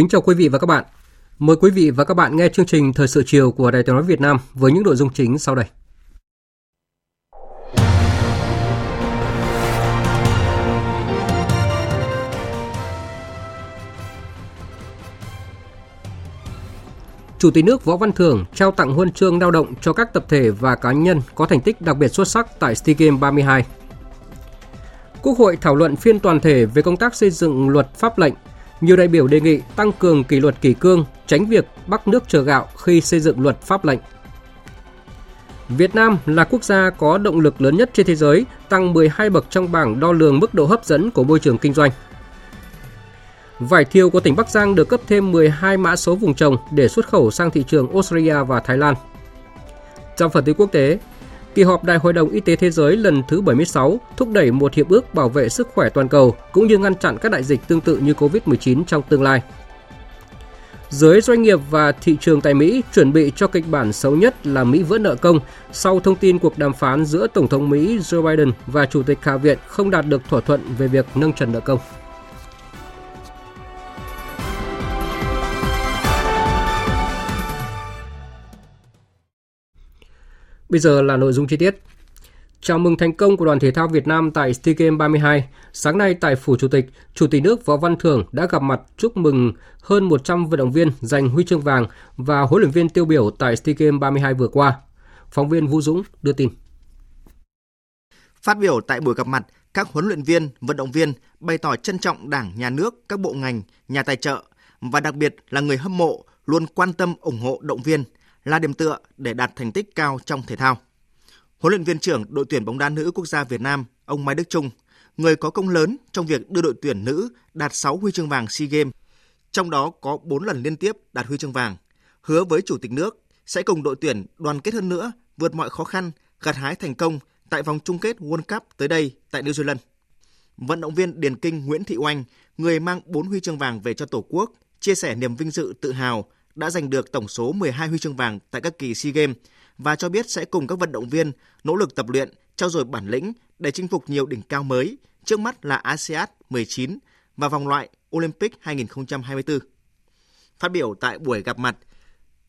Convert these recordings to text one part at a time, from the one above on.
Kính chào quý vị và các bạn. Mời quý vị và các bạn nghe chương trình Thời sự chiều của Đài Tiếng nói Việt Nam với những nội dung chính sau đây. Chủ tịch nước Võ Văn Thưởng trao tặng huân chương lao động cho các tập thể và cá nhân có thành tích đặc biệt xuất sắc tại SEA Games 32. Quốc hội thảo luận phiên toàn thể về công tác xây dựng luật pháp lệnh nhiều đại biểu đề nghị tăng cường kỷ luật kỷ cương, tránh việc bắt nước chờ gạo khi xây dựng luật pháp lệnh. Việt Nam là quốc gia có động lực lớn nhất trên thế giới, tăng 12 bậc trong bảng đo lường mức độ hấp dẫn của môi trường kinh doanh. Vải thiều của tỉnh Bắc Giang được cấp thêm 12 mã số vùng trồng để xuất khẩu sang thị trường Australia và Thái Lan. Trong phần tin quốc tế, Kỳ họp Đại hội đồng Y tế Thế giới lần thứ 76 thúc đẩy một hiệp ước bảo vệ sức khỏe toàn cầu cũng như ngăn chặn các đại dịch tương tự như COVID-19 trong tương lai. Giới doanh nghiệp và thị trường tại Mỹ chuẩn bị cho kịch bản xấu nhất là Mỹ vỡ nợ công sau thông tin cuộc đàm phán giữa Tổng thống Mỹ Joe Biden và Chủ tịch Hạ viện không đạt được thỏa thuận về việc nâng trần nợ công. Bây giờ là nội dung chi tiết. Chào mừng thành công của đoàn thể thao Việt Nam tại SEA Games 32. Sáng nay tại Phủ Chủ tịch, Chủ tịch nước Võ Văn Thưởng đã gặp mặt chúc mừng hơn 100 vận động viên giành huy chương vàng và huấn luyện viên tiêu biểu tại SEA Games 32 vừa qua. Phóng viên Vũ Dũng đưa tin. Phát biểu tại buổi gặp mặt, các huấn luyện viên, vận động viên bày tỏ trân trọng Đảng, Nhà nước, các bộ ngành, nhà tài trợ và đặc biệt là người hâm mộ luôn quan tâm ủng hộ động viên – là điểm tựa để đạt thành tích cao trong thể thao. Huấn luyện viên trưởng đội tuyển bóng đá nữ quốc gia Việt Nam, ông Mai Đức Trung, người có công lớn trong việc đưa đội tuyển nữ đạt 6 huy chương vàng SEA Games, trong đó có 4 lần liên tiếp đạt huy chương vàng, hứa với chủ tịch nước sẽ cùng đội tuyển đoàn kết hơn nữa, vượt mọi khó khăn, gặt hái thành công tại vòng chung kết World Cup tới đây tại New Zealand. Vận động viên điền kinh Nguyễn Thị Oanh, người mang 4 huy chương vàng về cho Tổ quốc, chia sẻ niềm vinh dự tự hào đã giành được tổng số 12 huy chương vàng tại các kỳ SEA Games và cho biết sẽ cùng các vận động viên nỗ lực tập luyện, trao dồi bản lĩnh để chinh phục nhiều đỉnh cao mới, trước mắt là ASEAN 19 và vòng loại Olympic 2024. Phát biểu tại buổi gặp mặt,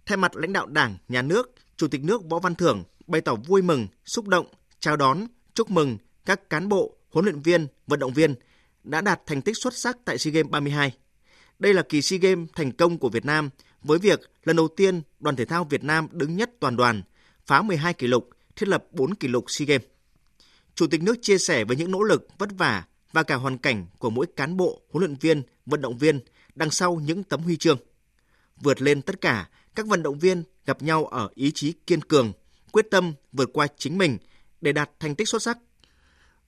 thay mặt lãnh đạo Đảng, Nhà nước, Chủ tịch nước Võ Văn Thưởng bày tỏ vui mừng, xúc động, chào đón, chúc mừng các cán bộ, huấn luyện viên, vận động viên đã đạt thành tích xuất sắc tại SEA Games 32. Đây là kỳ SEA Games thành công của Việt Nam với việc lần đầu tiên đoàn thể thao Việt Nam đứng nhất toàn đoàn, phá 12 kỷ lục, thiết lập 4 kỷ lục SEA Games. Chủ tịch nước chia sẻ với những nỗ lực vất vả và cả hoàn cảnh của mỗi cán bộ, huấn luyện viên, vận động viên đằng sau những tấm huy chương. Vượt lên tất cả, các vận động viên gặp nhau ở ý chí kiên cường, quyết tâm vượt qua chính mình để đạt thành tích xuất sắc.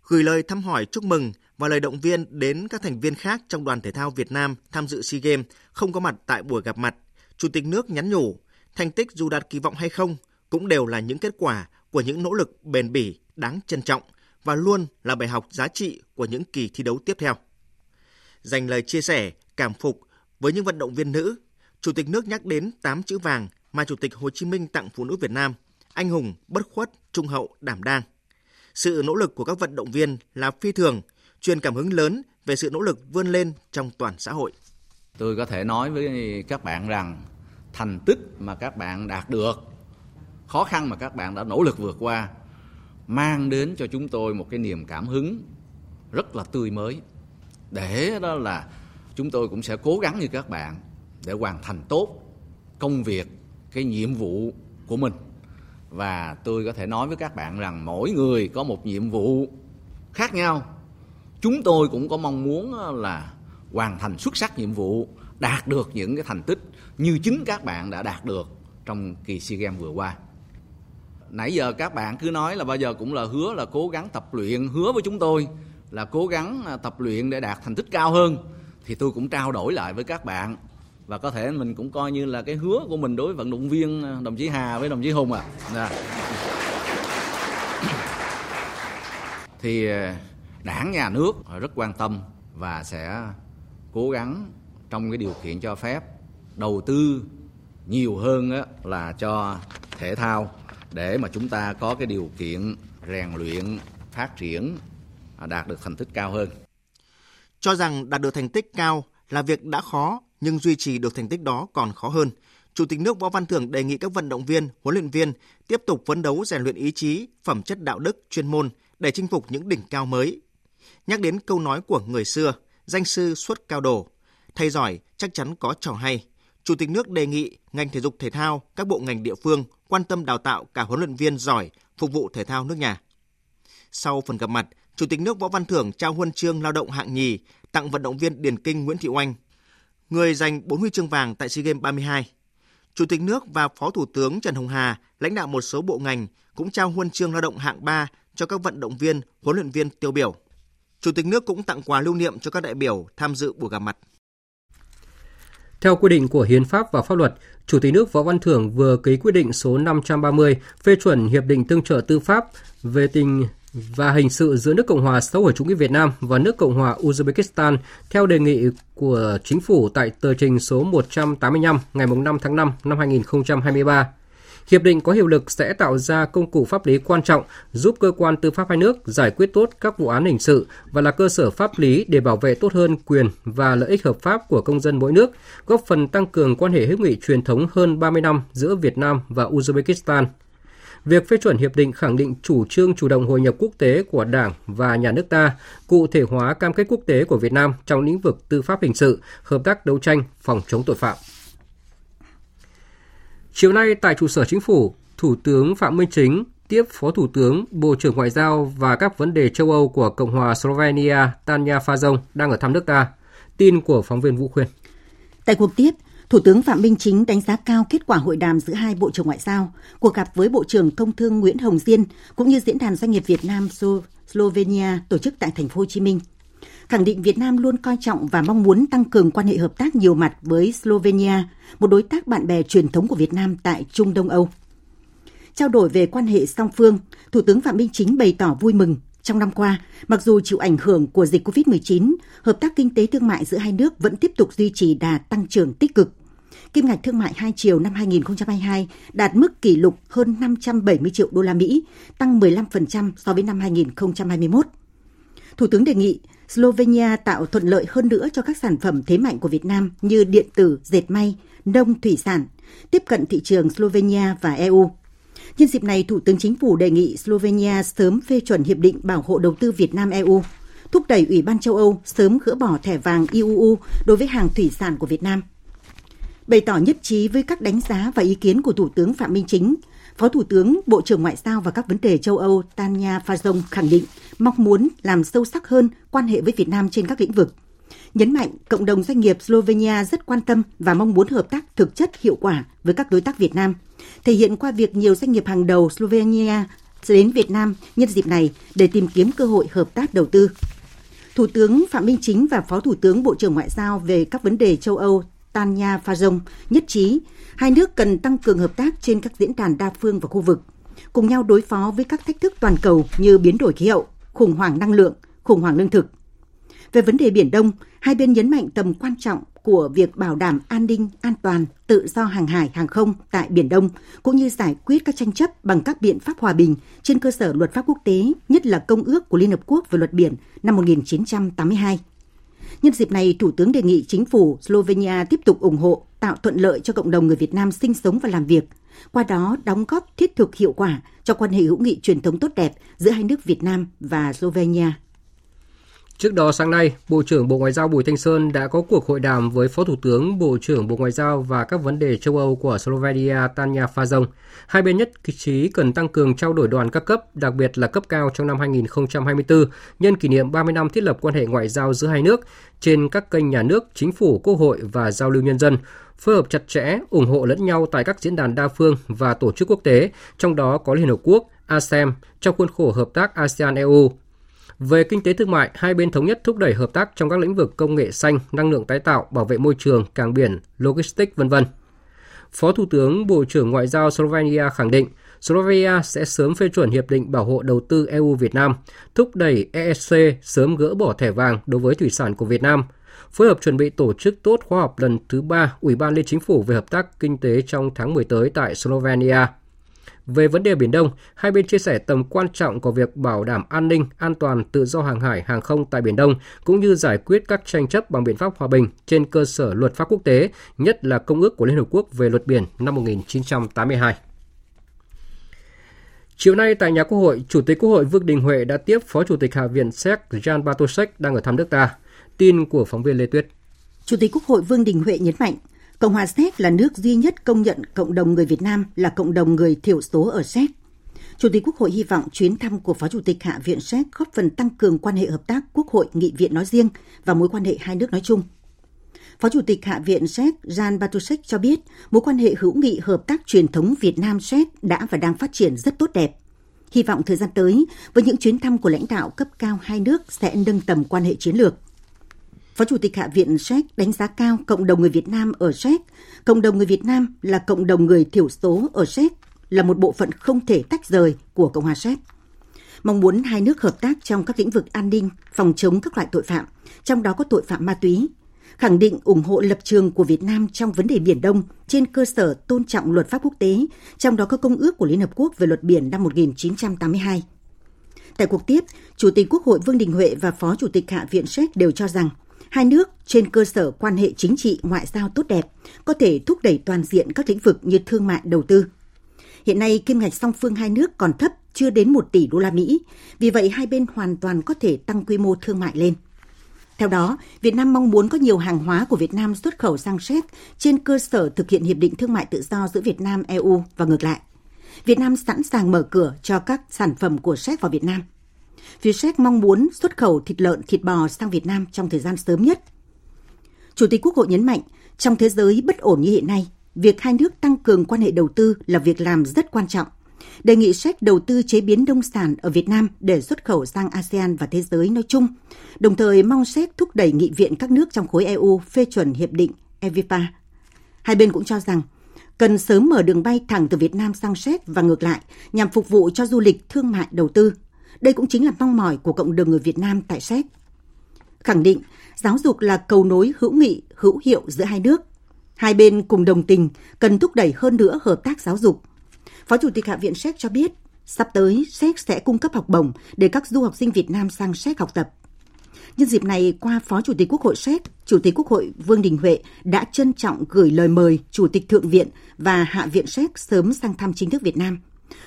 Gửi lời thăm hỏi chúc mừng và lời động viên đến các thành viên khác trong đoàn thể thao Việt Nam tham dự SEA Games không có mặt tại buổi gặp mặt Chủ tịch nước nhắn nhủ, thành tích dù đạt kỳ vọng hay không cũng đều là những kết quả của những nỗ lực bền bỉ, đáng trân trọng và luôn là bài học giá trị của những kỳ thi đấu tiếp theo. Dành lời chia sẻ, cảm phục với những vận động viên nữ, Chủ tịch nước nhắc đến 8 chữ vàng mà Chủ tịch Hồ Chí Minh tặng phụ nữ Việt Nam, anh hùng, bất khuất, trung hậu, đảm đang. Sự nỗ lực của các vận động viên là phi thường, truyền cảm hứng lớn về sự nỗ lực vươn lên trong toàn xã hội. Tôi có thể nói với các bạn rằng thành tích mà các bạn đạt được, khó khăn mà các bạn đã nỗ lực vượt qua mang đến cho chúng tôi một cái niềm cảm hứng rất là tươi mới. Để đó là chúng tôi cũng sẽ cố gắng như các bạn để hoàn thành tốt công việc, cái nhiệm vụ của mình. Và tôi có thể nói với các bạn rằng mỗi người có một nhiệm vụ khác nhau chúng tôi cũng có mong muốn là hoàn thành xuất sắc nhiệm vụ, đạt được những cái thành tích như chính các bạn đã đạt được trong kỳ SEA Games vừa qua. Nãy giờ các bạn cứ nói là bao giờ cũng là hứa là cố gắng tập luyện, hứa với chúng tôi là cố gắng à, tập luyện để đạt thành tích cao hơn thì tôi cũng trao đổi lại với các bạn và có thể mình cũng coi như là cái hứa của mình đối với vận động viên à, đồng chí Hà với đồng chí Hùng dạ. à. Dạ. Thì đảng nhà nước rất quan tâm và sẽ cố gắng trong cái điều kiện cho phép đầu tư nhiều hơn là cho thể thao để mà chúng ta có cái điều kiện rèn luyện phát triển à, đạt được thành tích cao hơn. Cho rằng đạt được thành tích cao là việc đã khó nhưng duy trì được thành tích đó còn khó hơn. Chủ tịch nước Võ Văn Thưởng đề nghị các vận động viên, huấn luyện viên tiếp tục phấn đấu rèn luyện ý chí, phẩm chất đạo đức, chuyên môn để chinh phục những đỉnh cao mới. Nhắc đến câu nói của người xưa, danh sư xuất cao đồ, thầy giỏi chắc chắn có trò hay. Chủ tịch nước đề nghị ngành thể dục thể thao, các bộ ngành địa phương quan tâm đào tạo cả huấn luyện viên giỏi phục vụ thể thao nước nhà. Sau phần gặp mặt, Chủ tịch nước Võ Văn Thưởng trao huân chương lao động hạng nhì tặng vận động viên điền kinh Nguyễn Thị Oanh, người giành 4 huy chương vàng tại SEA Games 32. Chủ tịch nước và Phó Thủ tướng Trần Hồng Hà, lãnh đạo một số bộ ngành cũng trao huân chương lao động hạng 3 cho các vận động viên, huấn luyện viên tiêu biểu. Chủ tịch nước cũng tặng quà lưu niệm cho các đại biểu tham dự buổi gặp mặt. Theo quy định của Hiến pháp và pháp luật, Chủ tịch nước Võ Văn Thưởng vừa ký quyết định số 530 phê chuẩn Hiệp định Tương trợ Tư pháp về tình và hình sự giữa nước Cộng hòa xã hội chủ nghĩa Việt Nam và nước Cộng hòa Uzbekistan theo đề nghị của chính phủ tại tờ trình số 185 ngày 5 tháng 5 năm 2023. Hiệp định có hiệu lực sẽ tạo ra công cụ pháp lý quan trọng giúp cơ quan tư pháp hai nước giải quyết tốt các vụ án hình sự và là cơ sở pháp lý để bảo vệ tốt hơn quyền và lợi ích hợp pháp của công dân mỗi nước, góp phần tăng cường quan hệ hữu nghị truyền thống hơn 30 năm giữa Việt Nam và Uzbekistan. Việc phê chuẩn hiệp định khẳng định chủ trương chủ động hội nhập quốc tế của Đảng và nhà nước ta, cụ thể hóa cam kết quốc tế của Việt Nam trong lĩnh vực tư pháp hình sự, hợp tác đấu tranh, phòng chống tội phạm. Chiều nay tại trụ sở chính phủ, Thủ tướng Phạm Minh Chính tiếp Phó Thủ tướng, Bộ trưởng Ngoại giao và các vấn đề châu Âu của Cộng hòa Slovenia Tanja Fajon đang ở thăm nước ta. Tin của phóng viên Vũ Khuyên. Tại cuộc tiếp, Thủ tướng Phạm Minh Chính đánh giá cao kết quả hội đàm giữa hai Bộ trưởng Ngoại giao, cuộc gặp với Bộ trưởng công thương Nguyễn Hồng Diên cũng như Diễn đàn Doanh nghiệp Việt Nam Slovenia tổ chức tại thành phố Hồ Chí Minh. Khẳng định Việt Nam luôn coi trọng và mong muốn tăng cường quan hệ hợp tác nhiều mặt với Slovenia, một đối tác bạn bè truyền thống của Việt Nam tại Trung Đông Âu. Trao đổi về quan hệ song phương, Thủ tướng Phạm Minh Chính bày tỏ vui mừng trong năm qua, mặc dù chịu ảnh hưởng của dịch COVID-19, hợp tác kinh tế thương mại giữa hai nước vẫn tiếp tục duy trì đà tăng trưởng tích cực. Kim ngạch thương mại hai chiều năm 2022 đạt mức kỷ lục hơn 570 triệu đô la Mỹ, tăng 15% so với năm 2021. Thủ tướng đề nghị Slovenia tạo thuận lợi hơn nữa cho các sản phẩm thế mạnh của Việt Nam như điện tử, dệt may, nông thủy sản, tiếp cận thị trường Slovenia và EU. Nhân dịp này, Thủ tướng Chính phủ đề nghị Slovenia sớm phê chuẩn Hiệp định Bảo hộ Đầu tư Việt Nam-EU, thúc đẩy Ủy ban châu Âu sớm gỡ bỏ thẻ vàng IUU đối với hàng thủy sản của Việt Nam. Bày tỏ nhất trí với các đánh giá và ý kiến của Thủ tướng Phạm Minh Chính, Phó Thủ tướng, Bộ trưởng Ngoại giao và các vấn đề châu Âu Tanya Fajon khẳng định mong muốn làm sâu sắc hơn quan hệ với Việt Nam trên các lĩnh vực. Nhấn mạnh cộng đồng doanh nghiệp Slovenia rất quan tâm và mong muốn hợp tác thực chất hiệu quả với các đối tác Việt Nam, thể hiện qua việc nhiều doanh nghiệp hàng đầu Slovenia đến Việt Nam nhân dịp này để tìm kiếm cơ hội hợp tác đầu tư. Thủ tướng Phạm Minh Chính và Phó Thủ tướng Bộ trưởng Ngoại giao về các vấn đề châu Âu Tanya Fajon nhất trí hai nước cần tăng cường hợp tác trên các diễn đàn đa phương và khu vực, cùng nhau đối phó với các thách thức toàn cầu như biến đổi khí hậu, khủng hoảng năng lượng, khủng hoảng lương thực. Về vấn đề Biển Đông, hai bên nhấn mạnh tầm quan trọng của việc bảo đảm an ninh, an toàn, tự do hàng hải, hàng không tại Biển Đông, cũng như giải quyết các tranh chấp bằng các biện pháp hòa bình trên cơ sở luật pháp quốc tế, nhất là Công ước của Liên Hợp Quốc về luật biển năm 1982. Nhân dịp này, Thủ tướng đề nghị chính phủ Slovenia tiếp tục ủng hộ, tạo thuận lợi cho cộng đồng người Việt Nam sinh sống và làm việc, qua đó đóng góp thiết thực hiệu quả cho quan hệ hữu nghị truyền thống tốt đẹp giữa hai nước Việt Nam và Slovenia. Trước đó sáng nay, Bộ trưởng Bộ Ngoại giao Bùi Thanh Sơn đã có cuộc hội đàm với Phó Thủ tướng Bộ trưởng Bộ Ngoại giao và các vấn đề châu Âu của Slovenia Tanja Fajon. Hai bên nhất trí cần tăng cường trao đổi đoàn các cấp, đặc biệt là cấp cao trong năm 2024, nhân kỷ niệm 30 năm thiết lập quan hệ ngoại giao giữa hai nước trên các kênh nhà nước, chính phủ, quốc hội và giao lưu nhân dân, phối hợp chặt chẽ, ủng hộ lẫn nhau tại các diễn đàn đa phương và tổ chức quốc tế, trong đó có Liên Hợp Quốc, ASEM, trong khuôn khổ hợp tác ASEAN-EU, về kinh tế thương mại, hai bên thống nhất thúc đẩy hợp tác trong các lĩnh vực công nghệ xanh, năng lượng tái tạo, bảo vệ môi trường, cảng biển, logistics, vân vân. Phó Thủ tướng Bộ trưởng Ngoại giao Slovenia khẳng định Slovenia sẽ sớm phê chuẩn hiệp định bảo hộ đầu tư EU Việt Nam, thúc đẩy ESC sớm gỡ bỏ thẻ vàng đối với thủy sản của Việt Nam, phối hợp chuẩn bị tổ chức tốt khóa họp lần thứ ba Ủy ban Liên Chính phủ về hợp tác kinh tế trong tháng 10 tới tại Slovenia. Về vấn đề Biển Đông, hai bên chia sẻ tầm quan trọng của việc bảo đảm an ninh, an toàn, tự do hàng hải, hàng không tại Biển Đông, cũng như giải quyết các tranh chấp bằng biện pháp hòa bình trên cơ sở luật pháp quốc tế, nhất là Công ước của Liên Hợp Quốc về luật biển năm 1982. Chiều nay tại nhà Quốc hội, Chủ tịch Quốc hội Vương Đình Huệ đã tiếp Phó Chủ tịch Hạ viện Séc Jan Bartoszek đang ở thăm nước ta. Tin của phóng viên Lê Tuyết. Chủ tịch Quốc hội Vương Đình Huệ nhấn mạnh, Cộng hòa Séc là nước duy nhất công nhận cộng đồng người Việt Nam là cộng đồng người thiểu số ở Séc. Chủ tịch Quốc hội hy vọng chuyến thăm của Phó Chủ tịch Hạ viện Séc góp phần tăng cường quan hệ hợp tác Quốc hội nghị viện nói riêng và mối quan hệ hai nước nói chung. Phó Chủ tịch Hạ viện Séc Jan Bartoszek cho biết mối quan hệ hữu nghị hợp tác truyền thống Việt Nam Séc đã và đang phát triển rất tốt đẹp. Hy vọng thời gian tới, với những chuyến thăm của lãnh đạo cấp cao hai nước sẽ nâng tầm quan hệ chiến lược. Phó Chủ tịch Hạ viện Séc đánh giá cao cộng đồng người Việt Nam ở Séc. Cộng đồng người Việt Nam là cộng đồng người thiểu số ở Séc, là một bộ phận không thể tách rời của Cộng hòa Séc. Mong muốn hai nước hợp tác trong các lĩnh vực an ninh, phòng chống các loại tội phạm, trong đó có tội phạm ma túy, khẳng định ủng hộ lập trường của Việt Nam trong vấn đề Biển Đông trên cơ sở tôn trọng luật pháp quốc tế, trong đó có Công ước của Liên Hợp Quốc về luật biển năm 1982. Tại cuộc tiếp, Chủ tịch Quốc hội Vương Đình Huệ và Phó Chủ tịch Hạ viện Séc đều cho rằng hai nước trên cơ sở quan hệ chính trị ngoại giao tốt đẹp có thể thúc đẩy toàn diện các lĩnh vực như thương mại đầu tư. Hiện nay kim ngạch song phương hai nước còn thấp, chưa đến 1 tỷ đô la Mỹ, vì vậy hai bên hoàn toàn có thể tăng quy mô thương mại lên. Theo đó, Việt Nam mong muốn có nhiều hàng hóa của Việt Nam xuất khẩu sang Séc trên cơ sở thực hiện hiệp định thương mại tự do giữa Việt Nam EU và ngược lại. Việt Nam sẵn sàng mở cửa cho các sản phẩm của Séc vào Việt Nam. Phía Séc mong muốn xuất khẩu thịt lợn, thịt bò sang Việt Nam trong thời gian sớm nhất. Chủ tịch Quốc hội nhấn mạnh, trong thế giới bất ổn như hiện nay, việc hai nước tăng cường quan hệ đầu tư là việc làm rất quan trọng. Đề nghị Séc đầu tư chế biến nông sản ở Việt Nam để xuất khẩu sang ASEAN và thế giới nói chung, đồng thời mong Séc thúc đẩy nghị viện các nước trong khối EU phê chuẩn hiệp định EVPA. Hai bên cũng cho rằng cần sớm mở đường bay thẳng từ Việt Nam sang Séc và ngược lại nhằm phục vụ cho du lịch, thương mại, đầu tư. Đây cũng chính là mong mỏi của cộng đồng người Việt Nam tại Séc. Khẳng định giáo dục là cầu nối hữu nghị, hữu hiệu giữa hai nước. Hai bên cùng đồng tình cần thúc đẩy hơn nữa hợp tác giáo dục. Phó Chủ tịch Hạ viện Séc cho biết, sắp tới Séc sẽ cung cấp học bổng để các du học sinh Việt Nam sang Séc học tập. Nhân dịp này, qua Phó Chủ tịch Quốc hội Séc, Chủ tịch Quốc hội Vương Đình Huệ đã trân trọng gửi lời mời Chủ tịch Thượng viện và Hạ viện Séc sớm sang thăm chính thức Việt Nam.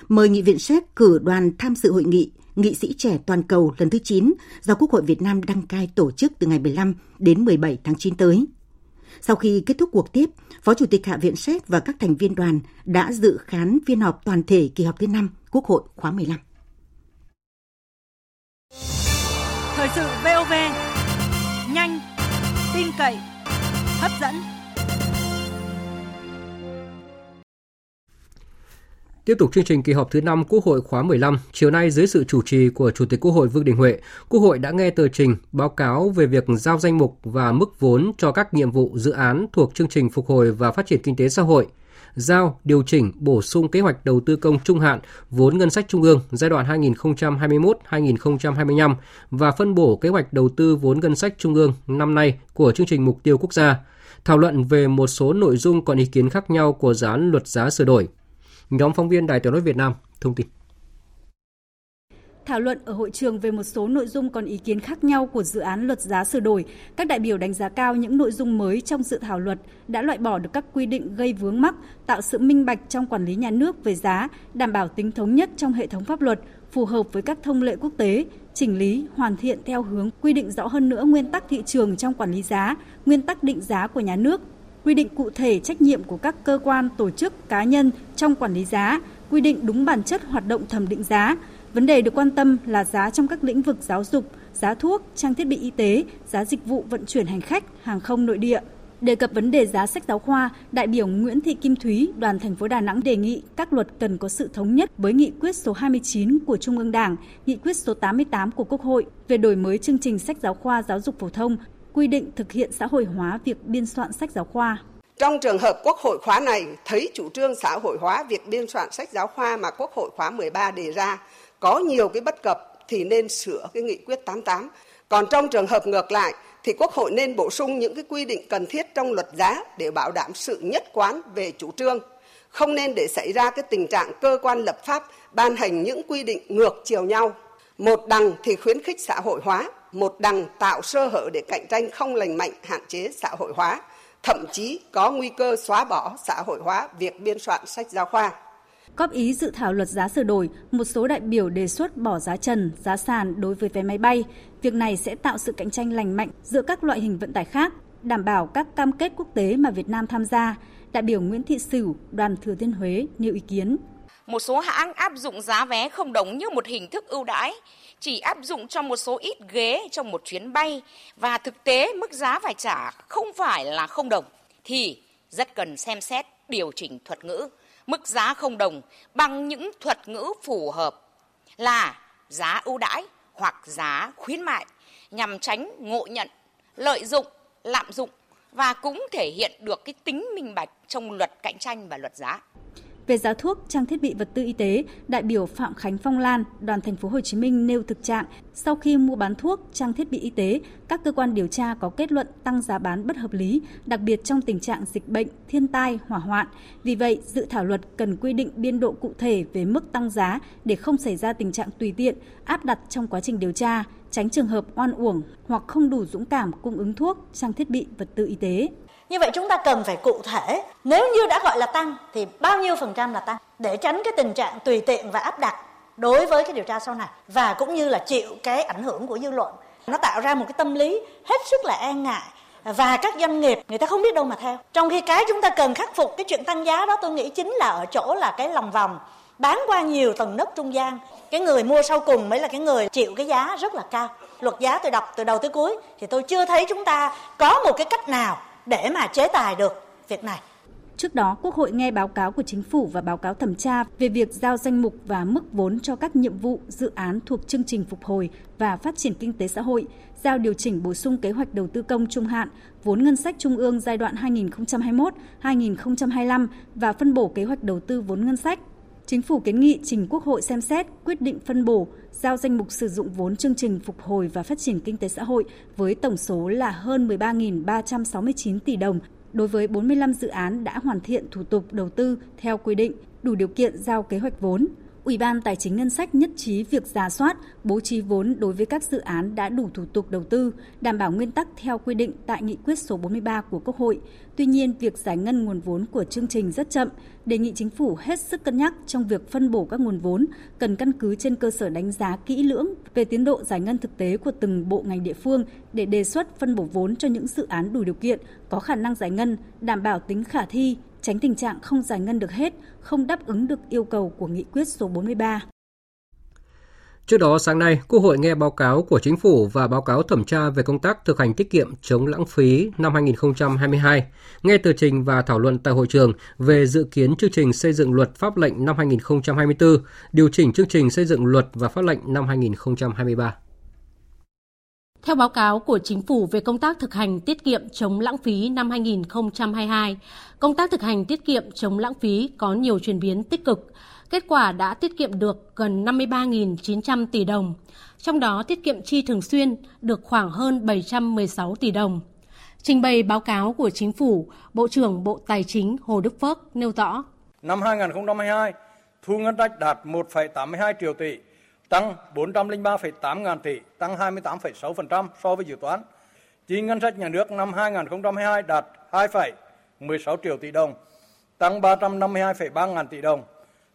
Mời Nghị viện Séc cử đoàn tham dự hội nghị Nghị sĩ trẻ toàn cầu lần thứ 9 do Quốc hội Việt Nam đăng cai tổ chức từ ngày 15 đến 17 tháng 9 tới. Sau khi kết thúc cuộc tiếp, Phó Chủ tịch Hạ viện Séc và các thành viên đoàn đã dự khán phiên họp toàn thể kỳ họp thứ 5 Quốc hội khóa 15. Thời sự VOV, nhanh, tin cậy, hấp dẫn. Tiếp tục chương trình kỳ họp thứ 5 Quốc hội khóa 15, chiều nay dưới sự chủ trì của Chủ tịch Quốc hội Vương Đình Huệ, Quốc hội đã nghe tờ trình báo cáo về việc giao danh mục và mức vốn cho các nhiệm vụ dự án thuộc chương trình phục hồi và phát triển kinh tế xã hội, giao, điều chỉnh, bổ sung kế hoạch đầu tư công trung hạn vốn ngân sách trung ương giai đoạn 2021-2025 và phân bổ kế hoạch đầu tư vốn ngân sách trung ương năm nay của chương trình mục tiêu quốc gia, thảo luận về một số nội dung còn ý kiến khác nhau của dự án luật giá sửa đổi. Nhóm phóng viên Đài Tiếng nói Việt Nam thông tin. Thảo luận ở hội trường về một số nội dung còn ý kiến khác nhau của dự án luật giá sửa đổi, các đại biểu đánh giá cao những nội dung mới trong dự thảo luật đã loại bỏ được các quy định gây vướng mắc, tạo sự minh bạch trong quản lý nhà nước về giá, đảm bảo tính thống nhất trong hệ thống pháp luật, phù hợp với các thông lệ quốc tế, chỉnh lý, hoàn thiện theo hướng quy định rõ hơn nữa nguyên tắc thị trường trong quản lý giá, nguyên tắc định giá của nhà nước, quy định cụ thể trách nhiệm của các cơ quan, tổ chức, cá nhân trong quản lý giá, quy định đúng bản chất hoạt động thẩm định giá. Vấn đề được quan tâm là giá trong các lĩnh vực giáo dục, giá thuốc, trang thiết bị y tế, giá dịch vụ vận chuyển hành khách, hàng không nội địa. Đề cập vấn đề giá sách giáo khoa, đại biểu Nguyễn Thị Kim Thúy, đoàn thành phố Đà Nẵng đề nghị các luật cần có sự thống nhất với nghị quyết số 29 của Trung ương Đảng, nghị quyết số 88 của Quốc hội về đổi mới chương trình sách giáo khoa giáo dục phổ thông, quy định thực hiện xã hội hóa việc biên soạn sách giáo khoa. Trong trường hợp Quốc hội khóa này thấy chủ trương xã hội hóa việc biên soạn sách giáo khoa mà Quốc hội khóa 13 đề ra có nhiều cái bất cập thì nên sửa cái nghị quyết 88. Còn trong trường hợp ngược lại thì Quốc hội nên bổ sung những cái quy định cần thiết trong luật giá để bảo đảm sự nhất quán về chủ trương. Không nên để xảy ra cái tình trạng cơ quan lập pháp ban hành những quy định ngược chiều nhau. Một đằng thì khuyến khích xã hội hóa, một đằng tạo sơ hở để cạnh tranh không lành mạnh hạn chế xã hội hóa, thậm chí có nguy cơ xóa bỏ xã hội hóa việc biên soạn sách giáo khoa. Góp ý dự thảo luật giá sửa đổi, một số đại biểu đề xuất bỏ giá trần, giá sàn đối với vé máy bay. Việc này sẽ tạo sự cạnh tranh lành mạnh giữa các loại hình vận tải khác, đảm bảo các cam kết quốc tế mà Việt Nam tham gia. Đại biểu Nguyễn Thị Sửu, đoàn Thừa Thiên Huế nêu ý kiến. Một số hãng áp dụng giá vé không đồng như một hình thức ưu đãi, chỉ áp dụng cho một số ít ghế trong một chuyến bay và thực tế mức giá phải trả không phải là không đồng thì rất cần xem xét điều chỉnh thuật ngữ mức giá không đồng bằng những thuật ngữ phù hợp là giá ưu đãi hoặc giá khuyến mại nhằm tránh ngộ nhận, lợi dụng, lạm dụng và cũng thể hiện được cái tính minh bạch trong luật cạnh tranh và luật giá. Về giá thuốc, trang thiết bị vật tư y tế, đại biểu Phạm Khánh Phong Lan, đoàn thành phố Hồ Chí Minh nêu thực trạng sau khi mua bán thuốc, trang thiết bị y tế, các cơ quan điều tra có kết luận tăng giá bán bất hợp lý, đặc biệt trong tình trạng dịch bệnh, thiên tai, hỏa hoạn. Vì vậy, dự thảo luật cần quy định biên độ cụ thể về mức tăng giá để không xảy ra tình trạng tùy tiện, áp đặt trong quá trình điều tra, tránh trường hợp oan uổng hoặc không đủ dũng cảm cung ứng thuốc, trang thiết bị vật tư y tế. Như vậy chúng ta cần phải cụ thể, nếu như đã gọi là tăng thì bao nhiêu phần trăm là tăng để tránh cái tình trạng tùy tiện và áp đặt đối với cái điều tra sau này và cũng như là chịu cái ảnh hưởng của dư luận. Nó tạo ra một cái tâm lý hết sức là e ngại và các doanh nghiệp người ta không biết đâu mà theo. Trong khi cái chúng ta cần khắc phục cái chuyện tăng giá đó tôi nghĩ chính là ở chỗ là cái lòng vòng bán qua nhiều tầng nấc trung gian. Cái người mua sau cùng mới là cái người chịu cái giá rất là cao. Luật giá tôi đọc từ đầu tới cuối thì tôi chưa thấy chúng ta có một cái cách nào để mà chế tài được việc này. Trước đó, Quốc hội nghe báo cáo của Chính phủ và báo cáo thẩm tra về việc giao danh mục và mức vốn cho các nhiệm vụ, dự án thuộc chương trình phục hồi và phát triển kinh tế xã hội, giao điều chỉnh bổ sung kế hoạch đầu tư công trung hạn, vốn ngân sách trung ương giai đoạn 2021-2025 và phân bổ kế hoạch đầu tư vốn ngân sách Chính phủ kiến nghị trình Quốc hội xem xét quyết định phân bổ giao danh mục sử dụng vốn chương trình phục hồi và phát triển kinh tế xã hội với tổng số là hơn 13.369 tỷ đồng đối với 45 dự án đã hoàn thiện thủ tục đầu tư theo quy định, đủ điều kiện giao kế hoạch vốn. Ủy ban Tài chính Ngân sách nhất trí việc giả soát, bố trí vốn đối với các dự án đã đủ thủ tục đầu tư, đảm bảo nguyên tắc theo quy định tại nghị quyết số 43 của Quốc hội. Tuy nhiên, việc giải ngân nguồn vốn của chương trình rất chậm, đề nghị chính phủ hết sức cân nhắc trong việc phân bổ các nguồn vốn, cần căn cứ trên cơ sở đánh giá kỹ lưỡng về tiến độ giải ngân thực tế của từng bộ ngành địa phương để đề xuất phân bổ vốn cho những dự án đủ điều kiện, có khả năng giải ngân, đảm bảo tính khả thi, tránh tình trạng không giải ngân được hết, không đáp ứng được yêu cầu của nghị quyết số 43. Trước đó sáng nay, Quốc hội nghe báo cáo của Chính phủ và báo cáo thẩm tra về công tác thực hành tiết kiệm chống lãng phí năm 2022, nghe tờ trình và thảo luận tại hội trường về dự kiến chương trình xây dựng luật pháp lệnh năm 2024, điều chỉnh chương trình xây dựng luật và pháp lệnh năm 2023. Theo báo cáo của Chính phủ về công tác thực hành tiết kiệm chống lãng phí năm 2022, công tác thực hành tiết kiệm chống lãng phí có nhiều chuyển biến tích cực. Kết quả đã tiết kiệm được gần 53.900 tỷ đồng, trong đó tiết kiệm chi thường xuyên được khoảng hơn 716 tỷ đồng. Trình bày báo cáo của Chính phủ, Bộ trưởng Bộ Tài chính Hồ Đức Phước nêu rõ. Năm 2022, thu ngân sách đạt 1,82 triệu tỷ, tăng 403,8 ngàn tỷ, tăng 28,6% so với dự toán. Chi ngân sách nhà nước năm 2022 đạt 2,16 triệu tỷ đồng, tăng 352,3 ngàn tỷ đồng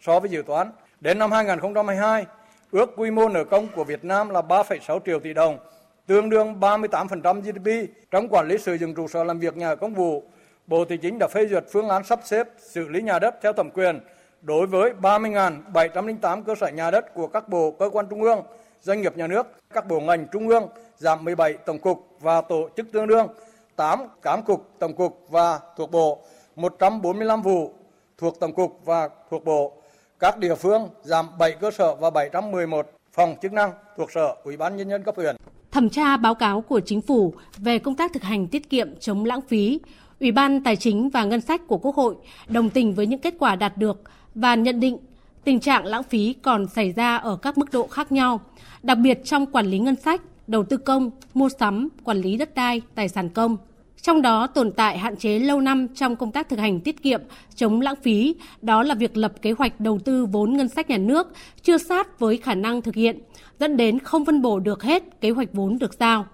so với dự toán. Đến năm 2022, Ước quy mô nợ công của Việt Nam là 3,6 triệu tỷ đồng, tương đương 38% GDP. Trong quản lý sử dụng trụ sở làm việc nhà công vụ, Bộ Tài chính đã phê duyệt phương án sắp xếp xử lý nhà đất theo thẩm quyền đối với 30.708 cơ sở nhà đất của các bộ cơ quan trung ương, doanh nghiệp nhà nước, các bộ ngành trung ương giảm 17 tổng cục và tổ chức tương đương, 8 cám cục, tổng cục và thuộc bộ, 145 vụ thuộc tổng cục và thuộc bộ. Các địa phương giảm 7 cơ sở và 711 phòng chức năng thuộc sở Ủy ban nhân dân cấp huyện. Thẩm tra báo cáo của chính phủ về công tác thực hành tiết kiệm chống lãng phí, Ủy ban Tài chính và Ngân sách của Quốc hội đồng tình với những kết quả đạt được và nhận định tình trạng lãng phí còn xảy ra ở các mức độ khác nhau, đặc biệt trong quản lý ngân sách, đầu tư công, mua sắm, quản lý đất đai, tài sản công. Trong đó tồn tại hạn chế lâu năm trong công tác thực hành tiết kiệm, chống lãng phí, đó là việc lập kế hoạch đầu tư vốn ngân sách nhà nước chưa sát với khả năng thực hiện, dẫn đến không phân bổ được hết kế hoạch vốn được giao.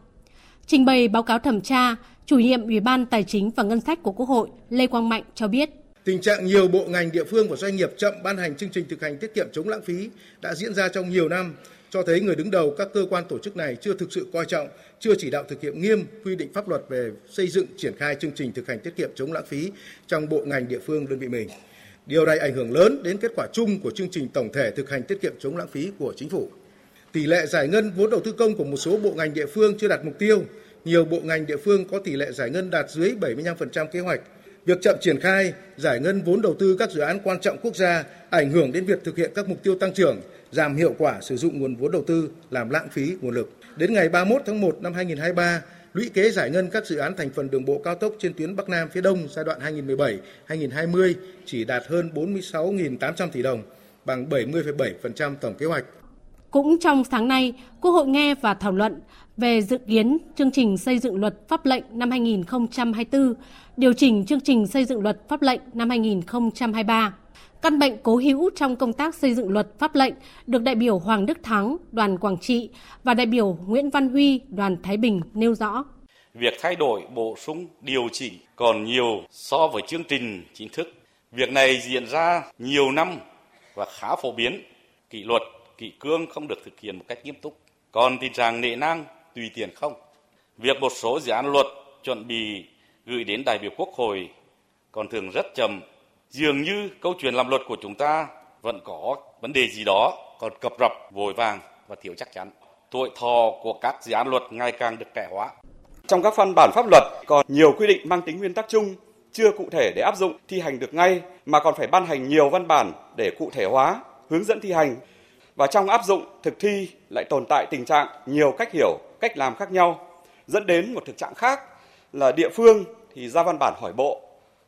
Trình bày báo cáo thẩm tra, chủ nhiệm Ủy ban Tài chính và Ngân sách của Quốc hội Lê Quang Mạnh cho biết. Tình trạng nhiều bộ ngành địa phương và doanh nghiệp chậm ban hành chương trình thực hành tiết kiệm chống lãng phí đã diễn ra trong nhiều năm, cho thấy người đứng đầu các cơ quan tổ chức này chưa thực sự coi trọng, chưa chỉ đạo thực hiện nghiêm quy định pháp luật về xây dựng triển khai chương trình thực hành tiết kiệm chống lãng phí trong bộ ngành địa phương đơn vị mình. Điều này ảnh hưởng lớn đến kết quả chung của chương trình tổng thể thực hành tiết kiệm chống lãng phí của chính phủ. Tỷ lệ giải ngân vốn đầu tư công của một số bộ ngành địa phương chưa đạt mục tiêu, nhiều bộ ngành địa phương có tỷ lệ giải ngân đạt dưới 75% kế hoạch. Việc chậm triển khai, giải ngân vốn đầu tư các dự án quan trọng quốc gia ảnh hưởng đến việc thực hiện các mục tiêu tăng trưởng, giảm hiệu quả sử dụng nguồn vốn đầu tư, làm lãng phí nguồn lực. Đến ngày 31 tháng 1 năm 2023, lũy kế giải ngân các dự án thành phần đường bộ cao tốc trên tuyến Bắc Nam phía Đông giai đoạn 2017-2020 chỉ đạt hơn 46.800 tỷ đồng, bằng 70,7% tổng kế hoạch. Cũng trong sáng nay, Quốc hội nghe và thảo luận về dự kiến chương trình xây dựng luật pháp lệnh năm 2024, điều chỉnh chương trình xây dựng luật pháp lệnh năm 2023. Căn bệnh cố hữu trong công tác xây dựng luật pháp lệnh được đại biểu Hoàng Đức Thắng, đoàn Quảng Trị và đại biểu Nguyễn Văn Huy, đoàn Thái Bình nêu rõ. Việc thay đổi, bổ sung, điều chỉnh còn nhiều so với chương trình chính thức. Việc này diễn ra nhiều năm và khá phổ biến. Kỷ luật, kỷ cương không được thực hiện một cách nghiêm túc. Còn tình trạng nệ nang, tùy tiện không. Việc một số dự án luật chuẩn bị gửi đến đại biểu Quốc hội còn thường rất chậm. Dường như câu chuyện làm luật của chúng ta vẫn có vấn đề gì đó còn cập rập, vội vàng và thiếu chắc chắn. Tuổi thọ của các dự án luật ngày càng được trẻ hóa. Trong các văn bản pháp luật còn nhiều quy định mang tính nguyên tắc chung, chưa cụ thể để áp dụng thi hành được ngay mà còn phải ban hành nhiều văn bản để cụ thể hóa, hướng dẫn thi hành. Và trong áp dụng thực thi lại tồn tại tình trạng nhiều cách hiểu, cách làm khác nhau, dẫn đến một thực trạng khác là địa phương thì ra văn bản hỏi bộ,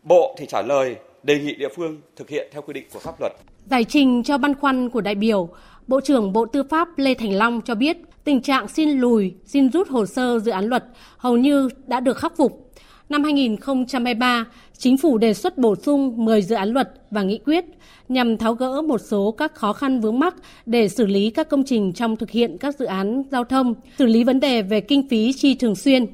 bộ thì trả lời đề nghị địa phương thực hiện theo quy định của pháp luật. Giải trình cho băn khoăn của đại biểu, Bộ trưởng Bộ Tư pháp Lê Thành Long cho biết tình trạng xin lùi, xin rút hồ sơ dự án luật hầu như đã được khắc phục. Năm 2023, Chính phủ đề xuất bổ sung 10 dự án luật và nghị quyết nhằm tháo gỡ một số các khó khăn vướng mắc để xử lý các công trình trong thực hiện các dự án giao thông, xử lý vấn đề về kinh phí chi thường xuyên.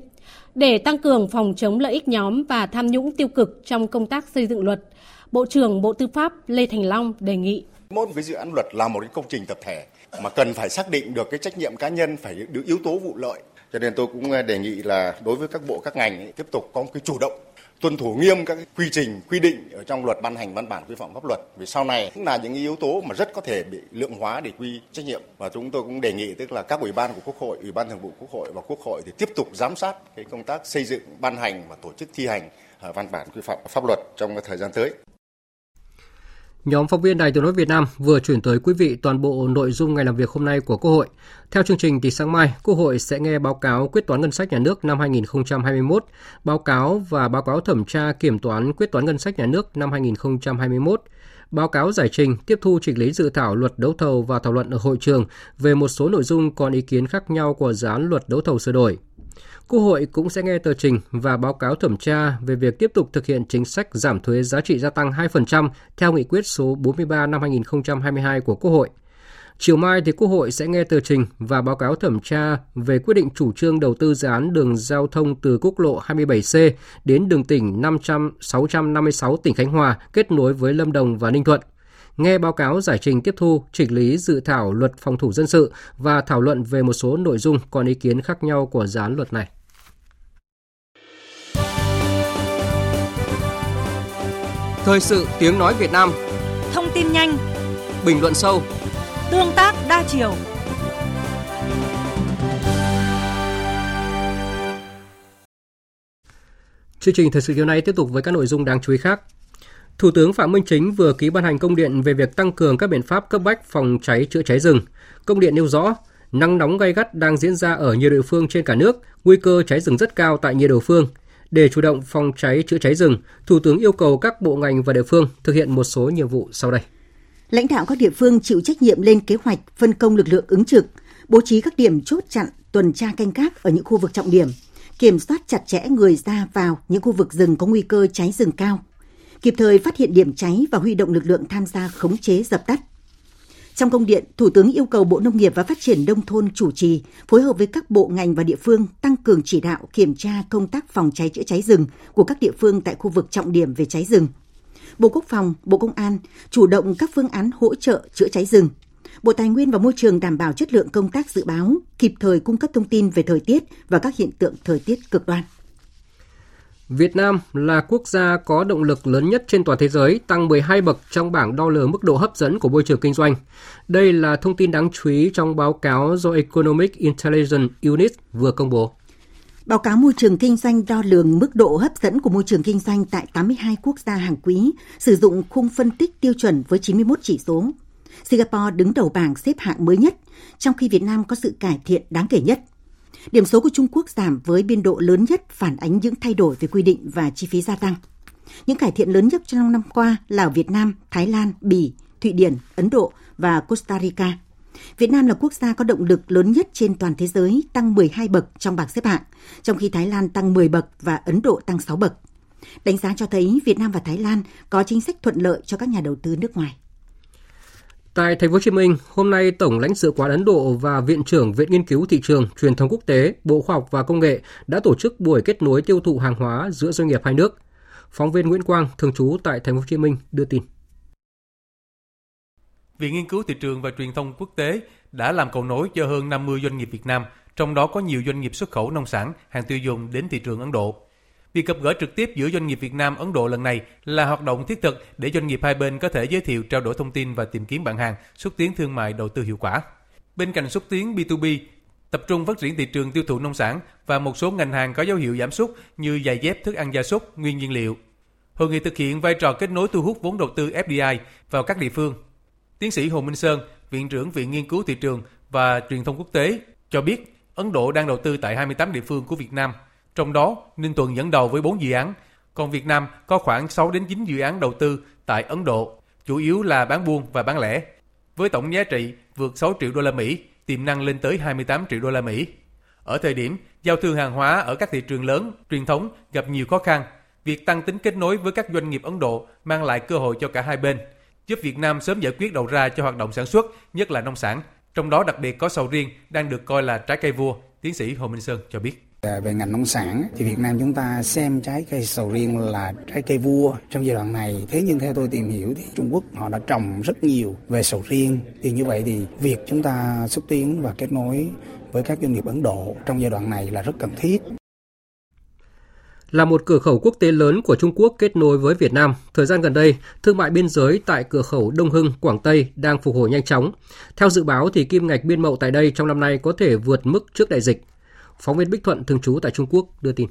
Để tăng cường phòng chống lợi ích nhóm và tham nhũng tiêu cực trong công tác xây dựng luật, Bộ trưởng Bộ Tư pháp Lê Thành Long đề nghị. Mỗi cái dự án luật là một cái công trình tập thể mà cần phải xác định được cái trách nhiệm cá nhân phải được yếu tố vụ lợi. Cho nên tôi cũng đề nghị là đối với các bộ các ngành ấy, tiếp tục có một cái chủ động tuân thủ nghiêm các quy trình, quy định ở trong luật ban hành văn bản quy phạm pháp luật. Vì sau này cũng là những yếu tố mà rất có thể bị lượng hóa để quy trách nhiệm. Và chúng tôi cũng đề nghị, tức là các ủy ban của quốc hội, ủy ban thường vụ quốc hội và quốc hội thì tiếp tục giám sát cái công tác xây dựng, ban hành và tổ chức thi hành ờ, văn bản quy phạm pháp luật trong thời gian tới. Nhóm phóng viên Đài Tiếng nói Việt Nam vừa chuyển tới quý vị toàn bộ nội dung ngày làm việc hôm nay của Quốc hội. Theo chương trình thì sáng mai, Quốc hội sẽ nghe báo cáo quyết toán ngân sách nhà nước năm 2021, báo cáo và báo cáo thẩm tra kiểm toán quyết toán ngân sách nhà nước năm 2021, báo cáo giải trình tiếp thu chỉnh lý dự thảo luật đấu thầu và thảo luận ở hội trường về một số nội dung còn ý kiến khác nhau của dự án luật đấu thầu sửa đổi. Quốc hội cũng sẽ nghe tờ trình và báo cáo thẩm tra về việc tiếp tục thực hiện chính sách giảm thuế giá trị gia tăng 2% theo nghị quyết số 43 năm 2022 của Quốc hội. Chiều mai thì Quốc hội sẽ nghe tờ trình và báo cáo thẩm tra về quyết định chủ trương đầu tư dự án đường giao thông từ quốc lộ 27C đến đường tỉnh 500 656 tỉnh Khánh Hòa kết nối với Lâm Đồng và Ninh Thuận nghe báo cáo giải trình tiếp thu, chỉnh lý dự thảo luật phòng thủ dân sự và thảo luận về một số nội dung còn ý kiến khác nhau của dự án luật này. Thời sự tiếng nói Việt Nam Thông tin nhanh Bình luận sâu Tương tác đa chiều Chương trình thời sự chiều nay tiếp tục với các nội dung đáng chú ý khác. Thủ tướng Phạm Minh Chính vừa ký ban hành công điện về việc tăng cường các biện pháp cấp bách phòng cháy chữa cháy rừng. Công điện nêu rõ, nắng nóng gay gắt đang diễn ra ở nhiều địa phương trên cả nước, nguy cơ cháy rừng rất cao tại nhiều địa phương. Để chủ động phòng cháy chữa cháy rừng, Thủ tướng yêu cầu các bộ ngành và địa phương thực hiện một số nhiệm vụ sau đây. Lãnh đạo các địa phương chịu trách nhiệm lên kế hoạch phân công lực lượng ứng trực, bố trí các điểm chốt chặn, tuần tra canh gác ở những khu vực trọng điểm, kiểm soát chặt chẽ người ra vào những khu vực rừng có nguy cơ cháy rừng cao, kịp thời phát hiện điểm cháy và huy động lực lượng tham gia khống chế dập tắt. Trong công điện, Thủ tướng yêu cầu Bộ Nông nghiệp và Phát triển Nông thôn chủ trì, phối hợp với các bộ ngành và địa phương tăng cường chỉ đạo kiểm tra công tác phòng cháy chữa cháy rừng của các địa phương tại khu vực trọng điểm về cháy rừng. Bộ Quốc phòng, Bộ Công an chủ động các phương án hỗ trợ chữa cháy rừng. Bộ Tài nguyên và Môi trường đảm bảo chất lượng công tác dự báo, kịp thời cung cấp thông tin về thời tiết và các hiện tượng thời tiết cực đoan. Việt Nam là quốc gia có động lực lớn nhất trên toàn thế giới, tăng 12 bậc trong bảng đo lường mức độ hấp dẫn của môi trường kinh doanh. Đây là thông tin đáng chú ý trong báo cáo do Economic Intelligence Unit vừa công bố. Báo cáo môi trường kinh doanh đo lường mức độ hấp dẫn của môi trường kinh doanh tại 82 quốc gia hàng quý, sử dụng khung phân tích tiêu chuẩn với 91 chỉ số. Singapore đứng đầu bảng xếp hạng mới nhất, trong khi Việt Nam có sự cải thiện đáng kể nhất. Điểm số của Trung Quốc giảm với biên độ lớn nhất phản ánh những thay đổi về quy định và chi phí gia tăng. Những cải thiện lớn nhất trong năm qua là ở Việt Nam, Thái Lan, Bỉ, Thụy Điển, Ấn Độ và Costa Rica. Việt Nam là quốc gia có động lực lớn nhất trên toàn thế giới, tăng 12 bậc trong bảng xếp hạng, trong khi Thái Lan tăng 10 bậc và Ấn Độ tăng 6 bậc. Đánh giá cho thấy Việt Nam và Thái Lan có chính sách thuận lợi cho các nhà đầu tư nước ngoài. Tại Thành phố Hồ Chí Minh, hôm nay Tổng lãnh sự quán Ấn Độ và Viện trưởng Viện Nghiên cứu Thị trường, Truyền thông Quốc tế, Bộ Khoa học và Công nghệ đã tổ chức buổi kết nối tiêu thụ hàng hóa giữa doanh nghiệp hai nước. Phóng viên Nguyễn Quang, thường trú tại Thành phố Hồ Chí Minh đưa tin. Viện Nghiên cứu Thị trường và Truyền thông Quốc tế đã làm cầu nối cho hơn 50 doanh nghiệp Việt Nam, trong đó có nhiều doanh nghiệp xuất khẩu nông sản, hàng tiêu dùng đến thị trường Ấn Độ. Việc gặp gỡ trực tiếp giữa doanh nghiệp Việt Nam Ấn Độ lần này là hoạt động thiết thực để doanh nghiệp hai bên có thể giới thiệu, trao đổi thông tin và tìm kiếm bạn hàng, xúc tiến thương mại đầu tư hiệu quả. Bên cạnh xúc tiến B2B, tập trung phát triển thị trường tiêu thụ nông sản và một số ngành hàng có dấu hiệu giảm sút như giày dép, thức ăn gia súc, nguyên nhiên liệu. Hội nghị thực hiện vai trò kết nối thu hút vốn đầu tư FDI vào các địa phương. Tiến sĩ Hồ Minh Sơn, Viện trưởng Viện Nghiên cứu Thị trường và Truyền thông Quốc tế cho biết Ấn Độ đang đầu tư tại 28 địa phương của Việt Nam – trong đó, Ninh Thuận dẫn đầu với 4 dự án, còn Việt Nam có khoảng 6 đến 9 dự án đầu tư tại Ấn Độ, chủ yếu là bán buôn và bán lẻ. Với tổng giá trị vượt 6 triệu đô la Mỹ, tiềm năng lên tới 28 triệu đô la Mỹ. Ở thời điểm giao thương hàng hóa ở các thị trường lớn, truyền thống gặp nhiều khó khăn, việc tăng tính kết nối với các doanh nghiệp Ấn Độ mang lại cơ hội cho cả hai bên, giúp Việt Nam sớm giải quyết đầu ra cho hoạt động sản xuất, nhất là nông sản. Trong đó đặc biệt có sầu riêng đang được coi là trái cây vua, tiến sĩ Hồ Minh Sơn cho biết. Ờ, về ngành nông sản thì Việt Nam chúng ta xem trái cây sầu riêng là trái cây vua trong giai đoạn này. Thế nhưng theo tôi tìm hiểu thì Trung Quốc họ đã trồng rất nhiều về sầu riêng. Thì như vậy thì việc chúng ta xúc tiến và kết nối với các doanh nghiệp Ấn Độ trong giai đoạn này là rất cần thiết. Là một cửa khẩu quốc tế lớn của Trung Quốc kết nối với Việt Nam, thời gian gần đây, thương mại biên giới tại cửa khẩu Đông Hưng, Quảng Tây đang phục hồi nhanh chóng. Theo dự báo thì kim ngạch biên mậu tại đây trong năm nay có thể vượt mức trước đại dịch. Phóng viên Bích Thuận thường trú tại Trung Quốc đưa tin.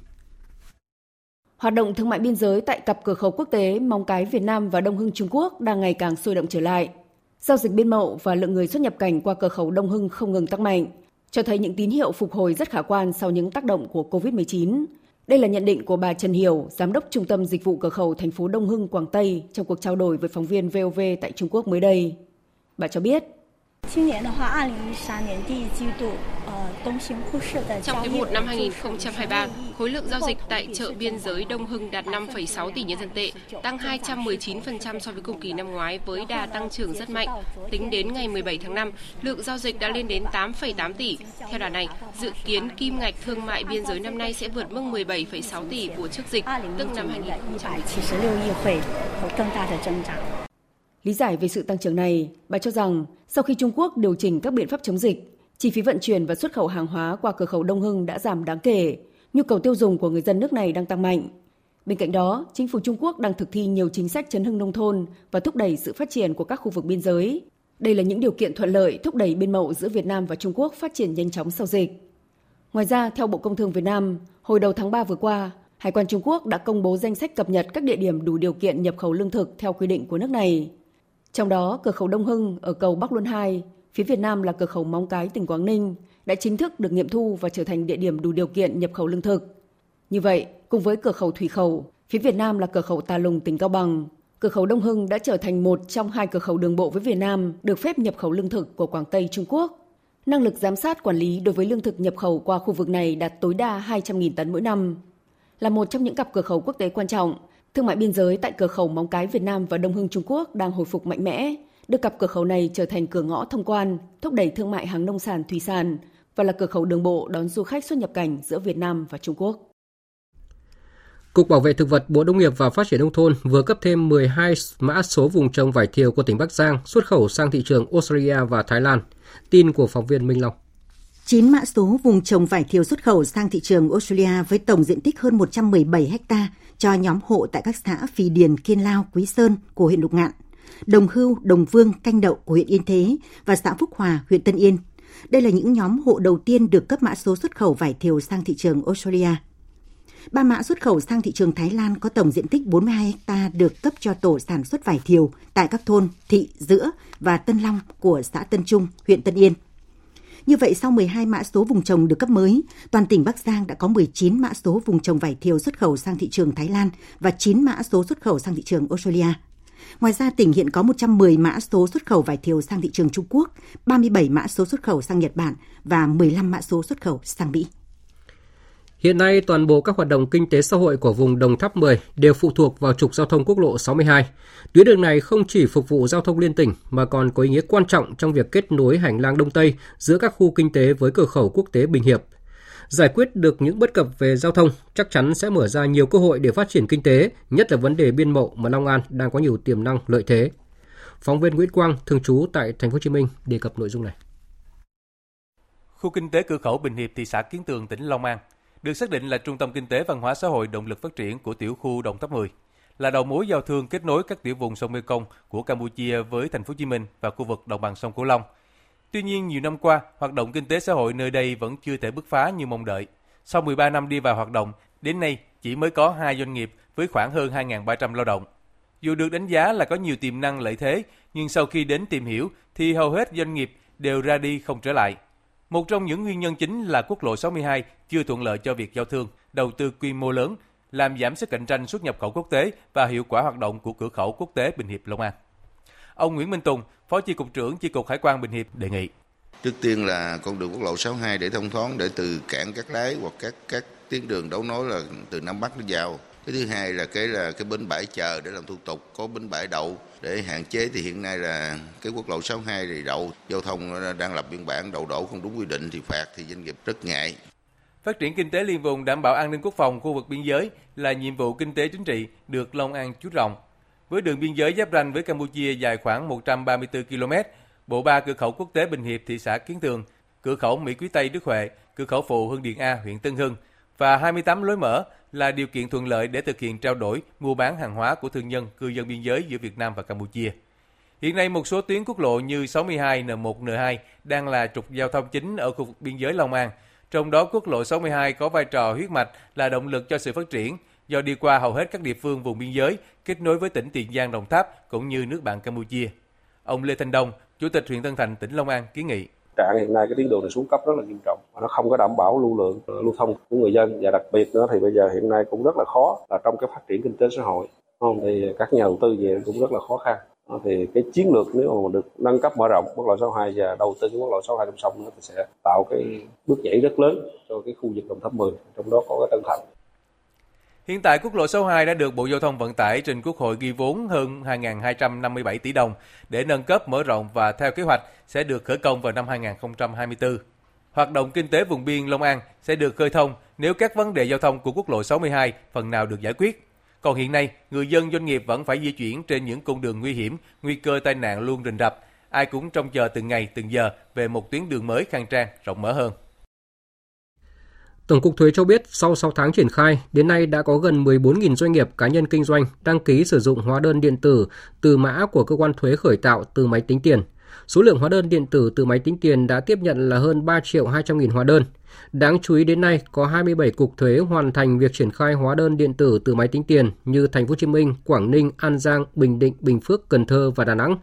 Hoạt động thương mại biên giới tại cặp cửa khẩu quốc tế Mong Cái Việt Nam và Đông Hưng Trung Quốc đang ngày càng sôi động trở lại. Giao dịch biên mậu và lượng người xuất nhập cảnh qua cửa khẩu Đông Hưng không ngừng tăng mạnh, cho thấy những tín hiệu phục hồi rất khả quan sau những tác động của COVID-19. Đây là nhận định của bà Trần Hiểu, Giám đốc Trung tâm Dịch vụ Cửa khẩu thành phố Đông Hưng, Quảng Tây trong cuộc trao đổi với phóng viên VOV tại Trung Quốc mới đây. Bà cho biết, trong quý 1 năm 2023, khối lượng giao dịch tại chợ biên giới Đông Hưng đạt 5,6 tỷ nhân dân tệ, tăng 219% so với cùng kỳ năm ngoái với đà tăng trưởng rất mạnh. Tính đến ngày 17 tháng 5, lượng giao dịch đã lên đến 8,8 tỷ. Theo đà này, dự kiến kim ngạch thương mại biên giới năm nay sẽ vượt mức 17,6 tỷ của trước dịch, tức năm 2019. Lý giải về sự tăng trưởng này, bà cho rằng sau khi Trung Quốc điều chỉnh các biện pháp chống dịch, chi phí vận chuyển và xuất khẩu hàng hóa qua cửa khẩu Đông Hưng đã giảm đáng kể, nhu cầu tiêu dùng của người dân nước này đang tăng mạnh. Bên cạnh đó, chính phủ Trung Quốc đang thực thi nhiều chính sách chấn hưng nông thôn và thúc đẩy sự phát triển của các khu vực biên giới. Đây là những điều kiện thuận lợi thúc đẩy biên mậu giữa Việt Nam và Trung Quốc phát triển nhanh chóng sau dịch. Ngoài ra, theo Bộ Công Thương Việt Nam, hồi đầu tháng 3 vừa qua, Hải quan Trung Quốc đã công bố danh sách cập nhật các địa điểm đủ điều kiện nhập khẩu lương thực theo quy định của nước này. Trong đó, cửa khẩu Đông Hưng ở cầu Bắc Luân 2, phía Việt Nam là cửa khẩu Móng Cái, tỉnh Quảng Ninh, đã chính thức được nghiệm thu và trở thành địa điểm đủ điều kiện nhập khẩu lương thực. Như vậy, cùng với cửa khẩu Thủy Khẩu, phía Việt Nam là cửa khẩu Tà Lùng, tỉnh Cao Bằng, cửa khẩu Đông Hưng đã trở thành một trong hai cửa khẩu đường bộ với Việt Nam được phép nhập khẩu lương thực của Quảng Tây Trung Quốc. Năng lực giám sát quản lý đối với lương thực nhập khẩu qua khu vực này đạt tối đa 200.000 tấn mỗi năm. Là một trong những cặp cửa khẩu quốc tế quan trọng, thương mại biên giới tại cửa khẩu Móng Cái Việt Nam và Đông Hưng Trung Quốc đang hồi phục mạnh mẽ, đưa cặp cửa khẩu này trở thành cửa ngõ thông quan, thúc đẩy thương mại hàng nông sản thủy sản và là cửa khẩu đường bộ đón du khách xuất nhập cảnh giữa Việt Nam và Trung Quốc. Cục Bảo vệ Thực vật Bộ Nông nghiệp và Phát triển Nông thôn vừa cấp thêm 12 mã số vùng trồng vải thiều của tỉnh Bắc Giang xuất khẩu sang thị trường Australia và Thái Lan. Tin của phóng viên Minh Long. 9 mã số vùng trồng vải thiều xuất khẩu sang thị trường Australia với tổng diện tích hơn 117 ha cho nhóm hộ tại các xã Phì Điền, Kiên Lao, Quý Sơn của huyện Lục Ngạn, Đồng Hưu, Đồng Vương, Canh Đậu của huyện Yên Thế và xã Phúc Hòa, huyện Tân Yên. Đây là những nhóm hộ đầu tiên được cấp mã số xuất khẩu vải thiều sang thị trường Australia. Ba mã xuất khẩu sang thị trường Thái Lan có tổng diện tích 42 ha được cấp cho tổ sản xuất vải thiều tại các thôn Thị, Giữa và Tân Long của xã Tân Trung, huyện Tân Yên. Như vậy, sau 12 mã số vùng trồng được cấp mới, toàn tỉnh Bắc Giang đã có 19 mã số vùng trồng vải thiều xuất khẩu sang thị trường Thái Lan và 9 mã số xuất khẩu sang thị trường Australia. Ngoài ra, tỉnh hiện có 110 mã số xuất khẩu vải thiều sang thị trường Trung Quốc, 37 mã số xuất khẩu sang Nhật Bản và 15 mã số xuất khẩu sang Mỹ. Hiện nay, toàn bộ các hoạt động kinh tế xã hội của vùng Đồng Tháp 10 đều phụ thuộc vào trục giao thông quốc lộ 62. Tuyến đường này không chỉ phục vụ giao thông liên tỉnh mà còn có ý nghĩa quan trọng trong việc kết nối hành lang Đông Tây giữa các khu kinh tế với cửa khẩu quốc tế Bình Hiệp. Giải quyết được những bất cập về giao thông chắc chắn sẽ mở ra nhiều cơ hội để phát triển kinh tế, nhất là vấn đề biên mậu mà Long An đang có nhiều tiềm năng lợi thế. Phóng viên Nguyễn Quang thường trú tại thành phố Hồ Chí Minh đề cập nội dung này. Khu kinh tế cửa khẩu Bình Hiệp thị xã Kiến Tường tỉnh Long An được xác định là trung tâm kinh tế văn hóa xã hội động lực phát triển của tiểu khu Đồng Tháp 10, là đầu mối giao thương kết nối các tiểu vùng sông Mekong của Campuchia với thành phố Hồ Chí Minh và khu vực đồng bằng sông Cửu Long. Tuy nhiên, nhiều năm qua, hoạt động kinh tế xã hội nơi đây vẫn chưa thể bứt phá như mong đợi. Sau 13 năm đi vào hoạt động, đến nay chỉ mới có hai doanh nghiệp với khoảng hơn 2.300 lao động. Dù được đánh giá là có nhiều tiềm năng lợi thế, nhưng sau khi đến tìm hiểu thì hầu hết doanh nghiệp đều ra đi không trở lại. Một trong những nguyên nhân chính là quốc lộ 62 chưa thuận lợi cho việc giao thương, đầu tư quy mô lớn, làm giảm sức cạnh tranh xuất nhập khẩu quốc tế và hiệu quả hoạt động của cửa khẩu quốc tế Bình Hiệp Long An. Ông Nguyễn Minh Tùng, Phó Chi cục trưởng Chi cục Hải quan Bình Hiệp đề nghị. Trước tiên là con đường quốc lộ 62 để thông thoáng để từ cảng các Lái hoặc các các tuyến đường đấu nối là từ Nam Bắc đến vào. Cái thứ hai là cái là cái bến bãi chờ để làm thủ tục, có bến bãi đậu để hạn chế thì hiện nay là cái quốc lộ 62 thì đậu giao thông đang lập biên bản đậu đổ không đúng quy định thì phạt thì doanh nghiệp rất ngại. Phát triển kinh tế liên vùng đảm bảo an ninh quốc phòng khu vực biên giới là nhiệm vụ kinh tế chính trị được Long An chú trọng. Với đường biên giới giáp ranh với Campuchia dài khoảng 134 km, bộ ba cửa khẩu quốc tế Bình Hiệp thị xã Kiến Tường, cửa khẩu Mỹ Quý Tây Đức Huệ, cửa khẩu phụ Hưng Điền A huyện Tân Hưng và 28 lối mở là điều kiện thuận lợi để thực hiện trao đổi, mua bán hàng hóa của thương nhân, cư dân biên giới giữa Việt Nam và Campuchia. Hiện nay một số tuyến quốc lộ như 62, N1, N2 đang là trục giao thông chính ở khu vực biên giới Long An. Trong đó quốc lộ 62 có vai trò huyết mạch là động lực cho sự phát triển do đi qua hầu hết các địa phương vùng biên giới kết nối với tỉnh Tiền Giang, Đồng Tháp cũng như nước bạn Campuchia. Ông Lê Thanh Đông, Chủ tịch huyện Tân Thành, tỉnh Long An kiến nghị trạng hiện nay cái tuyến đường này xuống cấp rất là nghiêm trọng nó không có đảm bảo lưu lượng ờ, lưu thông của người dân. Và đặc biệt nữa thì bây giờ hiện nay cũng rất là khó là trong cái phát triển kinh tế xã hội. Không? Thì các nhà đầu tư về cũng rất là khó khăn. Ờ, thì cái chiến lược nếu mà được nâng cấp mở rộng quốc lộ 62 và đầu tư cái quốc lộ 62 trong sông nó thì sẽ tạo cái bước nhảy rất lớn cho cái khu vực Đồng Tháp 10 trong đó có cái Tân Thành Hiện tại quốc lộ 62 đã được Bộ Giao thông Vận tải trình Quốc hội ghi vốn hơn 2.257 tỷ đồng để nâng cấp mở rộng và theo kế hoạch sẽ được khởi công vào năm 2024. Hoạt động kinh tế vùng biên Long An sẽ được khơi thông nếu các vấn đề giao thông của quốc lộ 62 phần nào được giải quyết. Còn hiện nay, người dân doanh nghiệp vẫn phải di chuyển trên những cung đường nguy hiểm, nguy cơ tai nạn luôn rình rập. Ai cũng trông chờ từng ngày, từng giờ về một tuyến đường mới khang trang, rộng mở hơn. Tổng cục Thuế cho biết sau 6 tháng triển khai, đến nay đã có gần 14.000 doanh nghiệp cá nhân kinh doanh đăng ký sử dụng hóa đơn điện tử từ mã của cơ quan thuế khởi tạo từ máy tính tiền. Số lượng hóa đơn điện tử từ máy tính tiền đã tiếp nhận là hơn 3 triệu 200 nghìn hóa đơn. Đáng chú ý đến nay có 27 cục thuế hoàn thành việc triển khai hóa đơn điện tử từ máy tính tiền như Thành phố Hồ Chí Minh, Quảng Ninh, An Giang, Bình Định, Bình Phước, Cần Thơ và Đà Nẵng.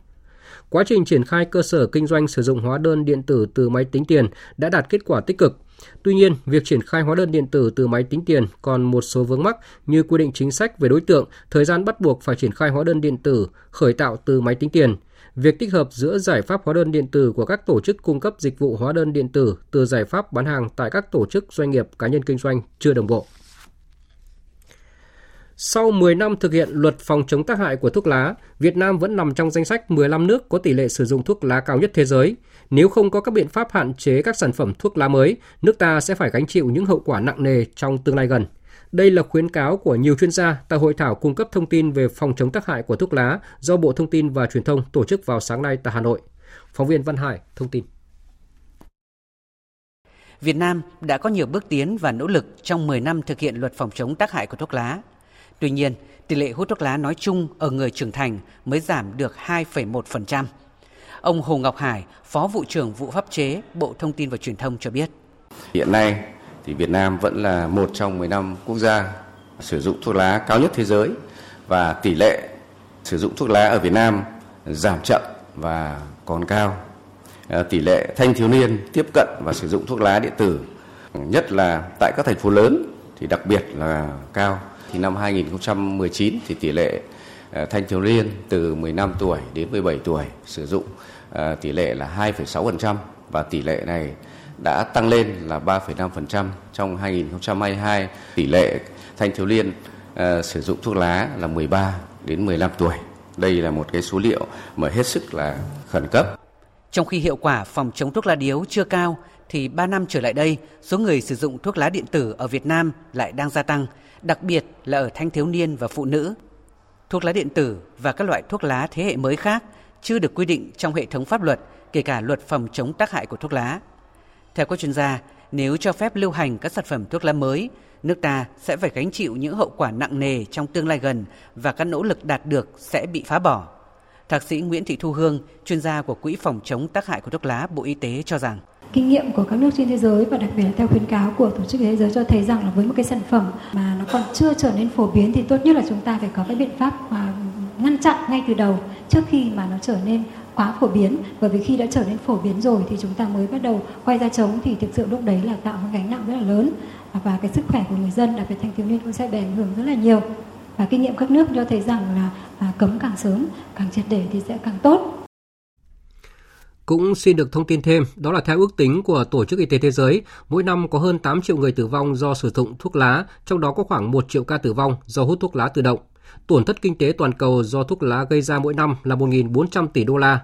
Quá trình triển khai cơ sở kinh doanh sử dụng hóa đơn điện tử từ máy tính tiền đã đạt kết quả tích cực. Tuy nhiên, việc triển khai hóa đơn điện tử từ máy tính tiền còn một số vướng mắc như quy định chính sách về đối tượng, thời gian bắt buộc phải triển khai hóa đơn điện tử khởi tạo từ máy tính tiền, việc tích hợp giữa giải pháp hóa đơn điện tử của các tổ chức cung cấp dịch vụ hóa đơn điện tử từ giải pháp bán hàng tại các tổ chức doanh nghiệp cá nhân kinh doanh chưa đồng bộ. Sau 10 năm thực hiện luật phòng chống tác hại của thuốc lá, Việt Nam vẫn nằm trong danh sách 15 nước có tỷ lệ sử dụng thuốc lá cao nhất thế giới. Nếu không có các biện pháp hạn chế các sản phẩm thuốc lá mới, nước ta sẽ phải gánh chịu những hậu quả nặng nề trong tương lai gần. Đây là khuyến cáo của nhiều chuyên gia tại hội thảo cung cấp thông tin về phòng chống tác hại của thuốc lá do Bộ Thông tin và Truyền thông tổ chức vào sáng nay tại Hà Nội. Phóng viên Văn Hải thông tin. Việt Nam đã có nhiều bước tiến và nỗ lực trong 10 năm thực hiện luật phòng chống tác hại của thuốc lá. Tuy nhiên, tỷ lệ hút thuốc lá nói chung ở người trưởng thành mới giảm được 2,1%. Ông Hồ Ngọc Hải, Phó vụ trưởng vụ pháp chế Bộ Thông tin và Truyền thông cho biết. Hiện nay, thì Việt Nam vẫn là một trong 15 quốc gia sử dụng thuốc lá cao nhất thế giới và tỷ lệ sử dụng thuốc lá ở Việt Nam giảm chậm và còn cao. Ờ, tỷ lệ thanh thiếu niên tiếp cận và sử dụng thuốc lá điện tử nhất là tại các thành phố lớn thì đặc biệt là cao. Thì năm 2019 thì tỷ lệ ờ, thanh thiếu niên từ 15 tuổi đến 17 tuổi sử dụng ờ, tỷ lệ là 2,6% và tỷ lệ này đã tăng lên là 3,5% trong 2022. Tỷ lệ thanh thiếu niên ờ, sử dụng thuốc lá là 13 đến 15 tuổi. Đây là một cái số liệu mà hết sức là khẩn cấp. Trong khi hiệu quả phòng chống thuốc lá điếu chưa cao, thì 3 năm trở lại đây, số người sử dụng thuốc lá điện tử ở Việt Nam lại đang gia tăng, đặc biệt là ở thanh thiếu niên và phụ nữ. Thuốc lá điện tử và các loại thuốc lá thế hệ mới khác chưa được quy định trong hệ thống pháp luật, kể cả luật phòng chống tác hại của thuốc lá. Theo các chuyên gia, nếu cho phép lưu hành các sản phẩm thuốc lá mới, nước ta sẽ phải gánh chịu những hậu quả nặng nề trong tương lai gần và các nỗ lực đạt được sẽ bị phá bỏ. Thạc sĩ Nguyễn Thị Thu Hương, chuyên gia của Quỹ phòng chống tác hại của thuốc lá Bộ Y tế cho rằng. Kinh nghiệm của các nước trên thế giới và đặc biệt là theo khuyến cáo của tổ chức thế giới cho thấy rằng là với một cái sản phẩm mà nó còn chưa trở nên phổ biến thì tốt nhất là chúng ta phải có cái biện pháp mà ngăn chặn ngay từ đầu trước khi mà nó trở nên quá phổ biến. Bởi vì khi đã trở nên phổ biến rồi thì chúng ta mới bắt đầu quay ra chống thì thực sự lúc đấy là tạo một gánh nặng rất là lớn. Và cái sức khỏe của người dân đặc biệt thanh thiếu niên cũng sẽ bị ảnh hưởng rất là nhiều và kinh nghiệm các nước cho thấy rằng là à, cấm càng sớm càng triệt để thì sẽ càng tốt cũng xin được thông tin thêm, đó là theo ước tính của Tổ chức Y tế Thế giới, mỗi năm có hơn 8 triệu người tử vong do sử dụng thuốc lá, trong đó có khoảng 1 triệu ca tử vong do hút thuốc lá tự động. Tổn thất kinh tế toàn cầu do thuốc lá gây ra mỗi năm là 1.400 tỷ đô la.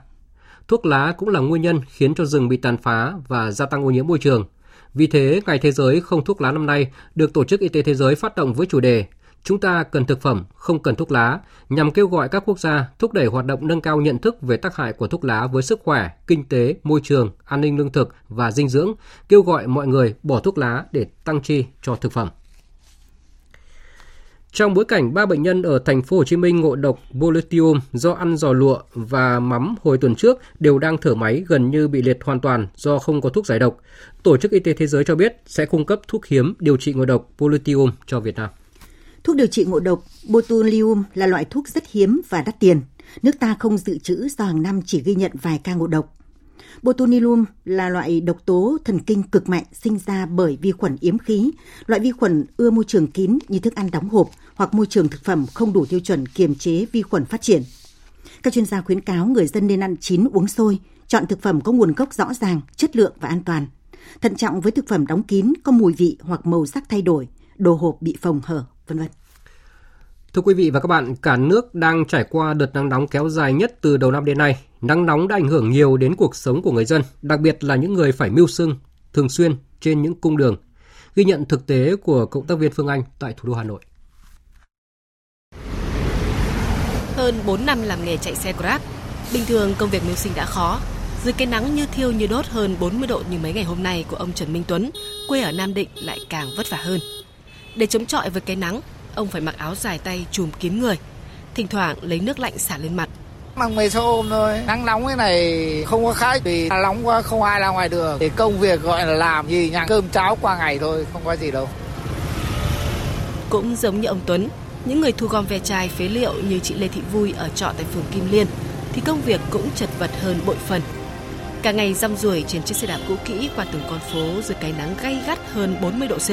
Thuốc lá cũng là nguyên nhân khiến cho rừng bị tàn phá và gia tăng ô nhiễm môi trường. Vì thế, Ngày Thế giới không thuốc lá năm nay được Tổ chức Y tế Thế giới phát động với chủ đề Chúng ta cần thực phẩm, không cần thuốc lá, nhằm kêu gọi các quốc gia thúc đẩy hoạt động nâng cao nhận thức về tác hại của thuốc lá với sức khỏe, kinh tế, môi trường, an ninh lương thực và dinh dưỡng, kêu gọi mọi người bỏ thuốc lá để tăng chi cho thực phẩm. Trong bối cảnh ba bệnh nhân ở thành phố Hồ Chí Minh ngộ độc botulinum do ăn giò lụa và mắm hồi tuần trước đều đang thở máy gần như bị liệt hoàn toàn do không có thuốc giải độc, Tổ chức Y tế Thế giới cho biết sẽ cung cấp thuốc hiếm điều trị ngộ độc botulinum cho Việt Nam. Thuốc điều trị ngộ độc botulinum là loại thuốc rất hiếm và đắt tiền. Nước ta không dự trữ do hàng năm chỉ ghi nhận vài ca ngộ độc. Botulinum là loại độc tố thần kinh cực mạnh sinh ra bởi vi khuẩn yếm khí, loại vi khuẩn ưa môi trường kín như thức ăn đóng hộp hoặc môi trường thực phẩm không đủ tiêu chuẩn kiềm chế vi khuẩn phát triển. Các chuyên gia khuyến cáo người dân nên ăn chín uống sôi, chọn thực phẩm có nguồn gốc rõ ràng, chất lượng và an toàn. Thận trọng với thực phẩm đóng kín có mùi vị hoặc màu sắc thay đổi, đồ hộp bị phồng hở, vân vân. Thưa quý vị và các bạn, cả nước đang trải qua đợt nắng nóng kéo dài nhất từ đầu năm đến nay. Nắng nóng đã ảnh hưởng nhiều đến cuộc sống của người dân, đặc biệt là những người phải mưu sinh thường xuyên trên những cung đường. Ghi nhận thực tế của cộng tác viên Phương Anh tại thủ đô Hà Nội. Hơn 4 năm làm nghề chạy xe Grab, bình thường công việc mưu sinh đã khó. Dưới cái nắng như thiêu như đốt hơn 40 độ như mấy ngày hôm nay của ông Trần Minh Tuấn, quê ở Nam Định lại càng vất vả hơn. Để chống chọi với cái nắng, ông phải mặc áo dài tay trùm kín người, thỉnh thoảng lấy nước lạnh xả lên mặt. Mặc mấy số ôm thôi, nắng nóng cái này không có khách vì nóng quá không ai ra ngoài đường. Thì công việc gọi là làm gì nhặt cơm cháo qua ngày thôi, không có gì đâu. Cũng giống như ông Tuấn, những người thu gom ve chai phế liệu như chị Lê Thị Vui ở trọ tại phường Kim Liên thì công việc cũng chật vật hơn bội phần. Cả ngày rong ruổi trên chiếc xe đạp cũ kỹ qua từng con phố dưới cái nắng gay gắt hơn 40 độ C,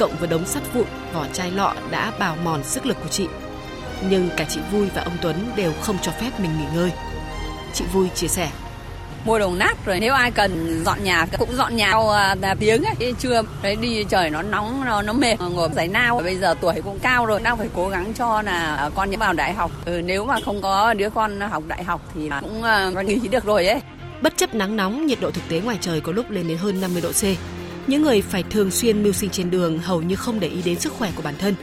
cộng với đống sắt vụn, vỏ chai lọ đã bào mòn sức lực của chị. Nhưng cả chị Vui và ông Tuấn đều không cho phép mình nghỉ ngơi. Chị Vui chia sẻ. Mua đồng nát rồi nếu ai cần dọn nhà cũng dọn nhà uh, tiếng ấy. Trưa đấy đi trời nó nóng nó, nó mệt. Ngồi giải nao. Bây giờ tuổi cũng cao rồi đang phải cố gắng cho là con vào đại học. Ừ, nếu mà không có đứa con học đại học thì cũng uh, nghỉ được rồi ấy. Bất chấp nắng nóng nhiệt độ thực tế ngoài trời có lúc lên đến hơn 50 độ C những người phải thường xuyên mưu sinh trên đường hầu như không để ý đến sức khỏe của bản thân,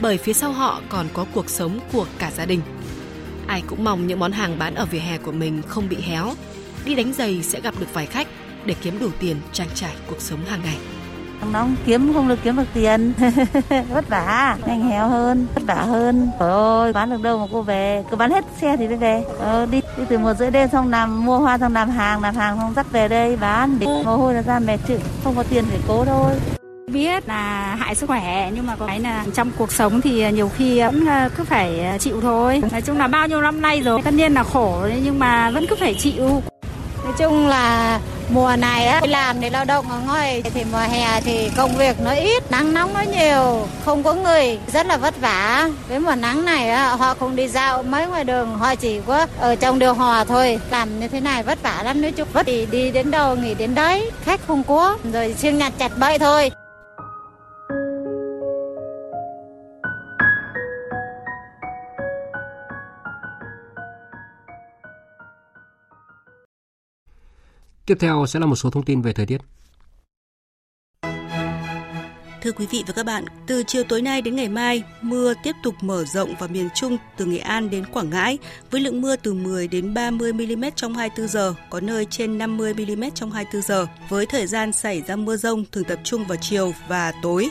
bởi phía sau họ còn có cuộc sống của cả gia đình ai cũng mong những món hàng bán ở vỉa hè của mình không bị héo, đi đánh giày sẽ gặp được vài khách để kiếm đủ tiền trang trải cuộc sống hàng ngày. Nóng kiếm không được kiếm được tiền. Vất vả nhanh héo hơn vất vả hơn. Trời ơi bán được đâu mà cô về? Cứ bán hết xe thì mới về. Ờ, đi đi từ một rưỡi đêm xong làm mua hoa xong làm hàng làm hàng xong dắt về đây bán. Mồ hôi là ra mệt chứ không có tiền để cố thôi. Biết là hại sức khỏe nhưng mà có cái là trong cuộc sống thì nhiều khi vẫn ờ, cứ phải ờ, chịu thôi. Nói chung là bao nhiêu năm nay rồi tất nhiên là khổ nhưng mà vẫn cứ phải chịu. Nói chung là mùa này á, làm để lao động ở ngoài thì mùa hè thì công việc nó ít, nắng nóng nó nhiều, không có người, rất là vất vả. Với mùa nắng này á, họ không đi dạo mấy ngoài đường, họ chỉ có ở trong điều hòa thôi. Làm như thế này vất vả lắm, nói chung vất thì đi đến đâu nghỉ đến đấy, khách không có, rồi siêng nhặt chặt bậy thôi. Tiếp theo sẽ là một số thông tin về thời tiết. Thưa quý vị và các bạn, từ chiều tối nay đến ngày mai, mưa tiếp tục mở rộng vào miền Trung từ Nghệ An đến Quảng Ngãi với lượng mưa từ 10 đến 30 mm trong 24 giờ, có nơi trên 50 mm trong 24 giờ, với thời gian xảy ra mưa rông thường tập trung vào chiều và tối.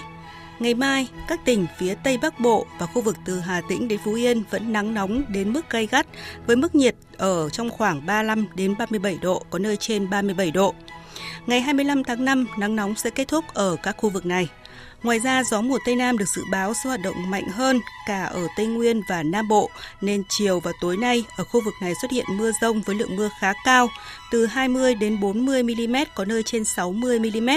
Ngày mai, các tỉnh phía Tây Bắc Bộ và khu vực từ Hà Tĩnh đến Phú Yên vẫn nắng nóng đến mức gay gắt với mức nhiệt ở trong khoảng 35 đến 37 độ, có nơi trên 37 độ. Ngày 25 tháng 5, nắng nóng sẽ kết thúc ở các khu vực này. Ngoài ra, gió mùa Tây Nam được dự báo sẽ hoạt động mạnh hơn cả ở Tây Nguyên và Nam Bộ, nên chiều và tối nay ở khu vực này xuất hiện mưa rông với lượng mưa khá cao, từ 20 đến 40 mm, có nơi trên 60 mm.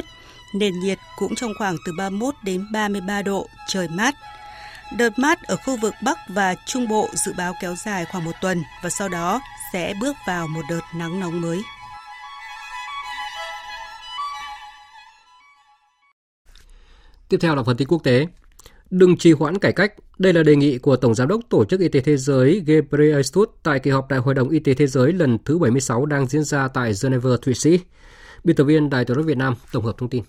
Nền nhiệt cũng trong khoảng từ 31 đến 33 độ, trời mát. Đợt mát ở khu vực Bắc và Trung Bộ dự báo kéo dài khoảng một tuần và sau đó sẽ bước vào một đợt nắng nóng mới. Tiếp theo là phần tin quốc tế. Đừng trì hoãn cải cách. Đây là đề nghị của Tổng Giám đốc Tổ chức Y tế Thế giới Ghebreyesus tại kỳ họp Đại hội đồng Y tế Thế giới lần thứ 76 đang diễn ra tại Geneva, Thụy Sĩ. Biên tập viên Đài tiếng nói Việt Nam tổng hợp thông tin.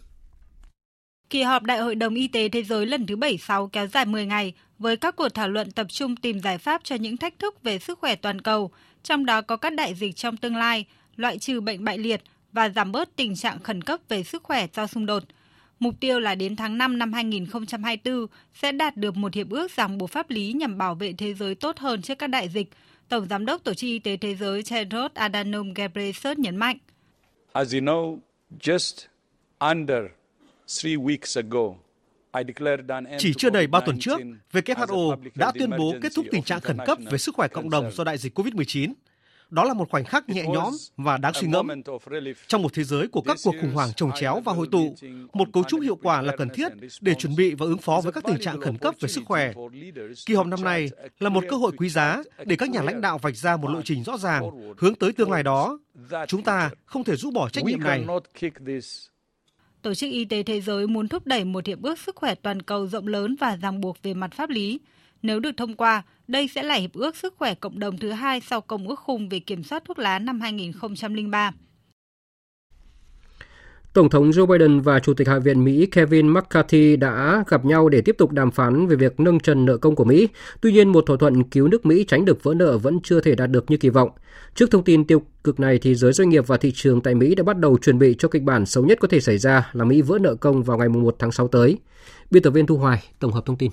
Kỳ họp Đại hội đồng Y tế Thế giới lần thứ 76 kéo dài 10 ngày với các cuộc thảo luận tập trung tìm giải pháp cho những thách thức về sức khỏe toàn cầu, trong đó có các đại dịch trong tương lai, loại trừ bệnh bại liệt và giảm bớt tình trạng khẩn cấp về sức khỏe do xung đột. Mục tiêu là đến tháng 5 năm 2024 sẽ đạt được một hiệp ước ràng buộc pháp lý nhằm bảo vệ thế giới tốt hơn trước các đại dịch, Tổng Giám đốc Tổ chức Y tế Thế giới Tedros Adhanom Ghebreyesus nhấn mạnh. As you know, just under chỉ chưa đầy 3 tuần trước, WHO đã tuyên bố kết thúc tình trạng khẩn cấp về sức khỏe cộng đồng do đại dịch COVID-19. Đó là một khoảnh khắc nhẹ nhõm và đáng suy ngẫm. Trong một thế giới của các cuộc khủng hoảng trồng chéo và hội tụ, một cấu trúc hiệu quả là cần thiết để chuẩn bị và ứng phó với các tình trạng khẩn cấp về sức khỏe. Kỳ họp năm nay là một cơ hội quý giá để các nhà lãnh đạo vạch ra một lộ trình rõ ràng hướng tới tương lai đó. Chúng ta không thể rũ bỏ trách nhiệm này. Tổ chức Y tế Thế giới muốn thúc đẩy một hiệp ước sức khỏe toàn cầu rộng lớn và ràng buộc về mặt pháp lý. Nếu được thông qua, đây sẽ là hiệp ước sức khỏe cộng đồng thứ hai sau Công ước khung về kiểm soát thuốc lá năm 2003. Tổng thống Joe Biden và Chủ tịch Hạ viện Mỹ Kevin McCarthy đã gặp nhau để tiếp tục đàm phán về việc nâng trần nợ công của Mỹ. Tuy nhiên, một thỏa thuận cứu nước Mỹ tránh được vỡ nợ vẫn chưa thể đạt được như kỳ vọng. Trước thông tin tiêu cực này, thì giới doanh nghiệp và thị trường tại Mỹ đã bắt đầu chuẩn bị cho kịch bản xấu nhất có thể xảy ra là Mỹ vỡ nợ công vào ngày 1 tháng 6 tới. Biên tập viên Thu Hoài tổng hợp thông tin.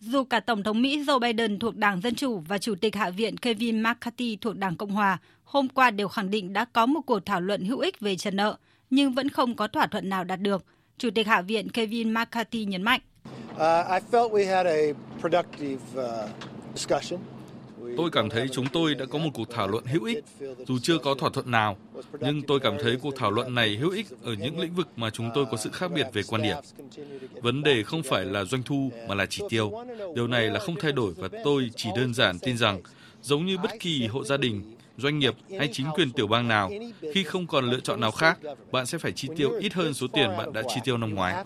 Dù cả Tổng thống Mỹ Joe Biden thuộc Đảng Dân Chủ và Chủ tịch Hạ viện Kevin McCarthy thuộc Đảng Cộng Hòa hôm qua đều khẳng định đã có một cuộc thảo luận hữu ích về trần nợ, nhưng vẫn không có thỏa thuận nào đạt được. Chủ tịch Hạ viện Kevin McCarthy nhấn mạnh. Uh, Tôi cảm thấy chúng tôi đã có một cuộc thảo luận hữu ích, dù chưa có thỏa thuận nào, nhưng tôi cảm thấy cuộc thảo luận này hữu ích ở những lĩnh vực mà chúng tôi có sự khác biệt về quan điểm. Vấn đề không phải là doanh thu mà là chỉ tiêu. Điều này là không thay đổi và tôi chỉ đơn giản tin rằng, giống như bất kỳ hộ gia đình, doanh nghiệp hay chính quyền tiểu bang nào, khi không còn lựa chọn nào khác, bạn sẽ phải chi tiêu ít hơn số tiền bạn đã chi tiêu năm ngoái.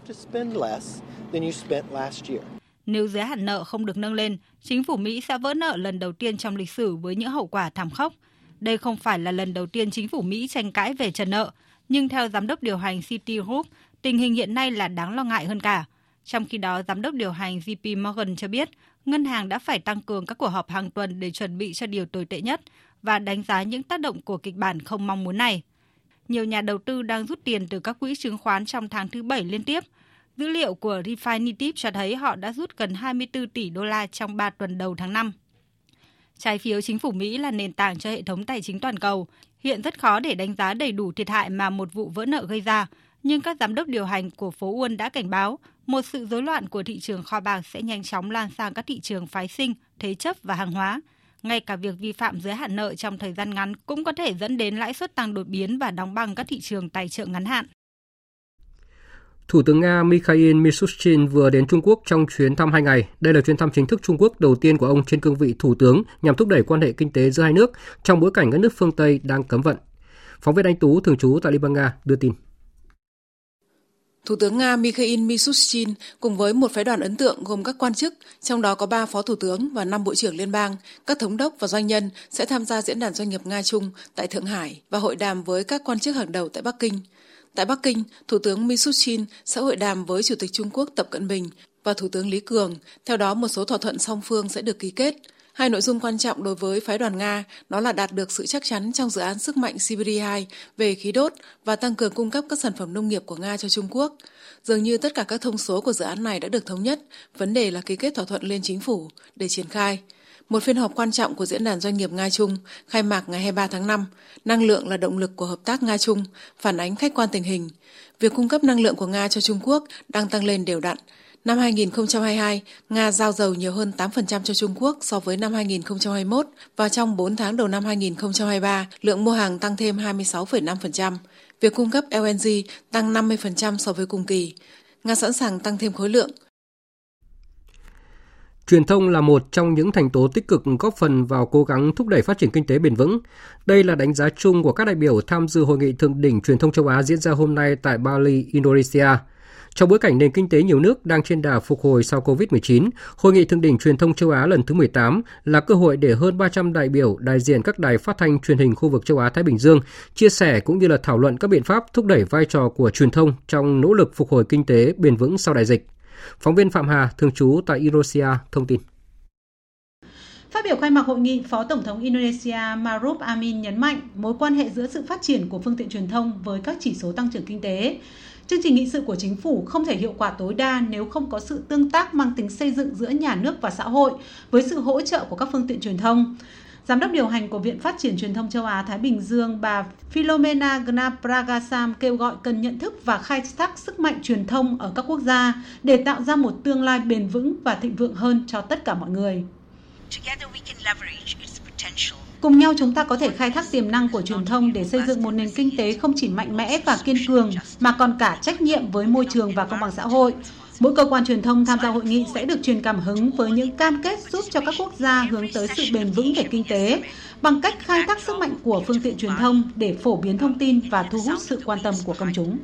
Nếu giới hạn nợ không được nâng lên, chính phủ Mỹ sẽ vỡ nợ lần đầu tiên trong lịch sử với những hậu quả thảm khốc. Đây không phải là lần đầu tiên chính phủ Mỹ tranh cãi về trần nợ, nhưng theo giám đốc điều hành Citigroup, tình hình hiện nay là đáng lo ngại hơn cả. Trong khi đó, giám đốc điều hành JP Morgan cho biết, ngân hàng đã phải tăng cường các cuộc họp hàng tuần để chuẩn bị cho điều tồi tệ nhất và đánh giá những tác động của kịch bản không mong muốn này. Nhiều nhà đầu tư đang rút tiền từ các quỹ chứng khoán trong tháng thứ bảy liên tiếp – Dữ liệu của Refinitiv cho thấy họ đã rút gần 24 tỷ đô la trong 3 tuần đầu tháng 5. Trái phiếu chính phủ Mỹ là nền tảng cho hệ thống tài chính toàn cầu. Hiện rất khó để đánh giá đầy đủ thiệt hại mà một vụ vỡ nợ gây ra, nhưng các giám đốc điều hành của phố Wall đã cảnh báo một sự rối loạn của thị trường kho bạc sẽ nhanh chóng lan sang các thị trường phái sinh, thế chấp và hàng hóa. Ngay cả việc vi phạm giới hạn nợ trong thời gian ngắn cũng có thể dẫn đến lãi suất tăng đột biến và đóng băng các thị trường tài trợ ngắn hạn. Thủ tướng Nga Mikhail Mishustin vừa đến Trung Quốc trong chuyến thăm hai ngày. Đây là chuyến thăm chính thức Trung Quốc đầu tiên của ông trên cương vị thủ tướng nhằm thúc đẩy quan hệ kinh tế giữa hai nước trong bối cảnh các nước phương Tây đang cấm vận. Phóng viên Anh Tú, thường trú tại Liên bang Nga, đưa tin. Thủ tướng Nga Mikhail Mishustin cùng với một phái đoàn ấn tượng gồm các quan chức, trong đó có 3 phó thủ tướng và 5 bộ trưởng liên bang, các thống đốc và doanh nhân sẽ tham gia diễn đàn doanh nghiệp Nga Trung tại Thượng Hải và hội đàm với các quan chức hàng đầu tại Bắc Kinh. Tại Bắc Kinh, Thủ tướng Mishustin sẽ hội đàm với Chủ tịch Trung Quốc Tập Cận Bình và Thủ tướng Lý Cường. Theo đó, một số thỏa thuận song phương sẽ được ký kết. Hai nội dung quan trọng đối với phái đoàn Nga đó là đạt được sự chắc chắn trong dự án sức mạnh Siberia 2 về khí đốt và tăng cường cung cấp các sản phẩm nông nghiệp của Nga cho Trung Quốc. Dường như tất cả các thông số của dự án này đã được thống nhất, vấn đề là ký kết thỏa thuận lên chính phủ để triển khai. Một phiên họp quan trọng của Diễn đàn Doanh nghiệp Nga-Trung khai mạc ngày 23 tháng 5. Năng lượng là động lực của hợp tác Nga-Trung, phản ánh khách quan tình hình. Việc cung cấp năng lượng của Nga cho Trung Quốc đang tăng lên đều đặn. Năm 2022, Nga giao dầu nhiều hơn 8% cho Trung Quốc so với năm 2021 và trong 4 tháng đầu năm 2023, lượng mua hàng tăng thêm 26,5%. Việc cung cấp LNG tăng 50% so với cùng kỳ. Nga sẵn sàng tăng thêm khối lượng, Truyền thông là một trong những thành tố tích cực góp phần vào cố gắng thúc đẩy phát triển kinh tế bền vững. Đây là đánh giá chung của các đại biểu tham dự hội nghị thượng đỉnh truyền thông châu Á diễn ra hôm nay tại Bali, Indonesia. Trong bối cảnh nền kinh tế nhiều nước đang trên đà phục hồi sau Covid-19, Hội nghị thượng đỉnh truyền thông châu Á lần thứ 18 là cơ hội để hơn 300 đại biểu đại diện các đài phát thanh truyền hình khu vực châu Á Thái Bình Dương chia sẻ cũng như là thảo luận các biện pháp thúc đẩy vai trò của truyền thông trong nỗ lực phục hồi kinh tế bền vững sau đại dịch. Phóng viên Phạm Hà, thường trú tại Indonesia, thông tin. Phát biểu khai mạc hội nghị, Phó Tổng thống Indonesia Maruf Amin nhấn mạnh mối quan hệ giữa sự phát triển của phương tiện truyền thông với các chỉ số tăng trưởng kinh tế. Chương trình nghị sự của chính phủ không thể hiệu quả tối đa nếu không có sự tương tác mang tính xây dựng giữa nhà nước và xã hội với sự hỗ trợ của các phương tiện truyền thông. Giám đốc điều hành của Viện Phát triển Truyền thông châu Á Thái Bình Dương, bà Philomena Gnapragasam kêu gọi cần nhận thức và khai thác sức mạnh truyền thông ở các quốc gia để tạo ra một tương lai bền vững và thịnh vượng hơn cho tất cả mọi người. Cùng nhau chúng ta có thể khai thác tiềm năng của truyền thông để xây dựng một nền kinh tế không chỉ mạnh mẽ và kiên cường, mà còn cả trách nhiệm với môi trường và công bằng xã hội. Mỗi cơ quan truyền thông tham gia hội nghị sẽ được truyền cảm hứng với những cam kết giúp cho các quốc gia hướng tới sự bền vững về kinh tế bằng cách khai thác sức mạnh của phương tiện truyền thông để phổ biến thông tin và thu hút sự quan tâm của công chúng.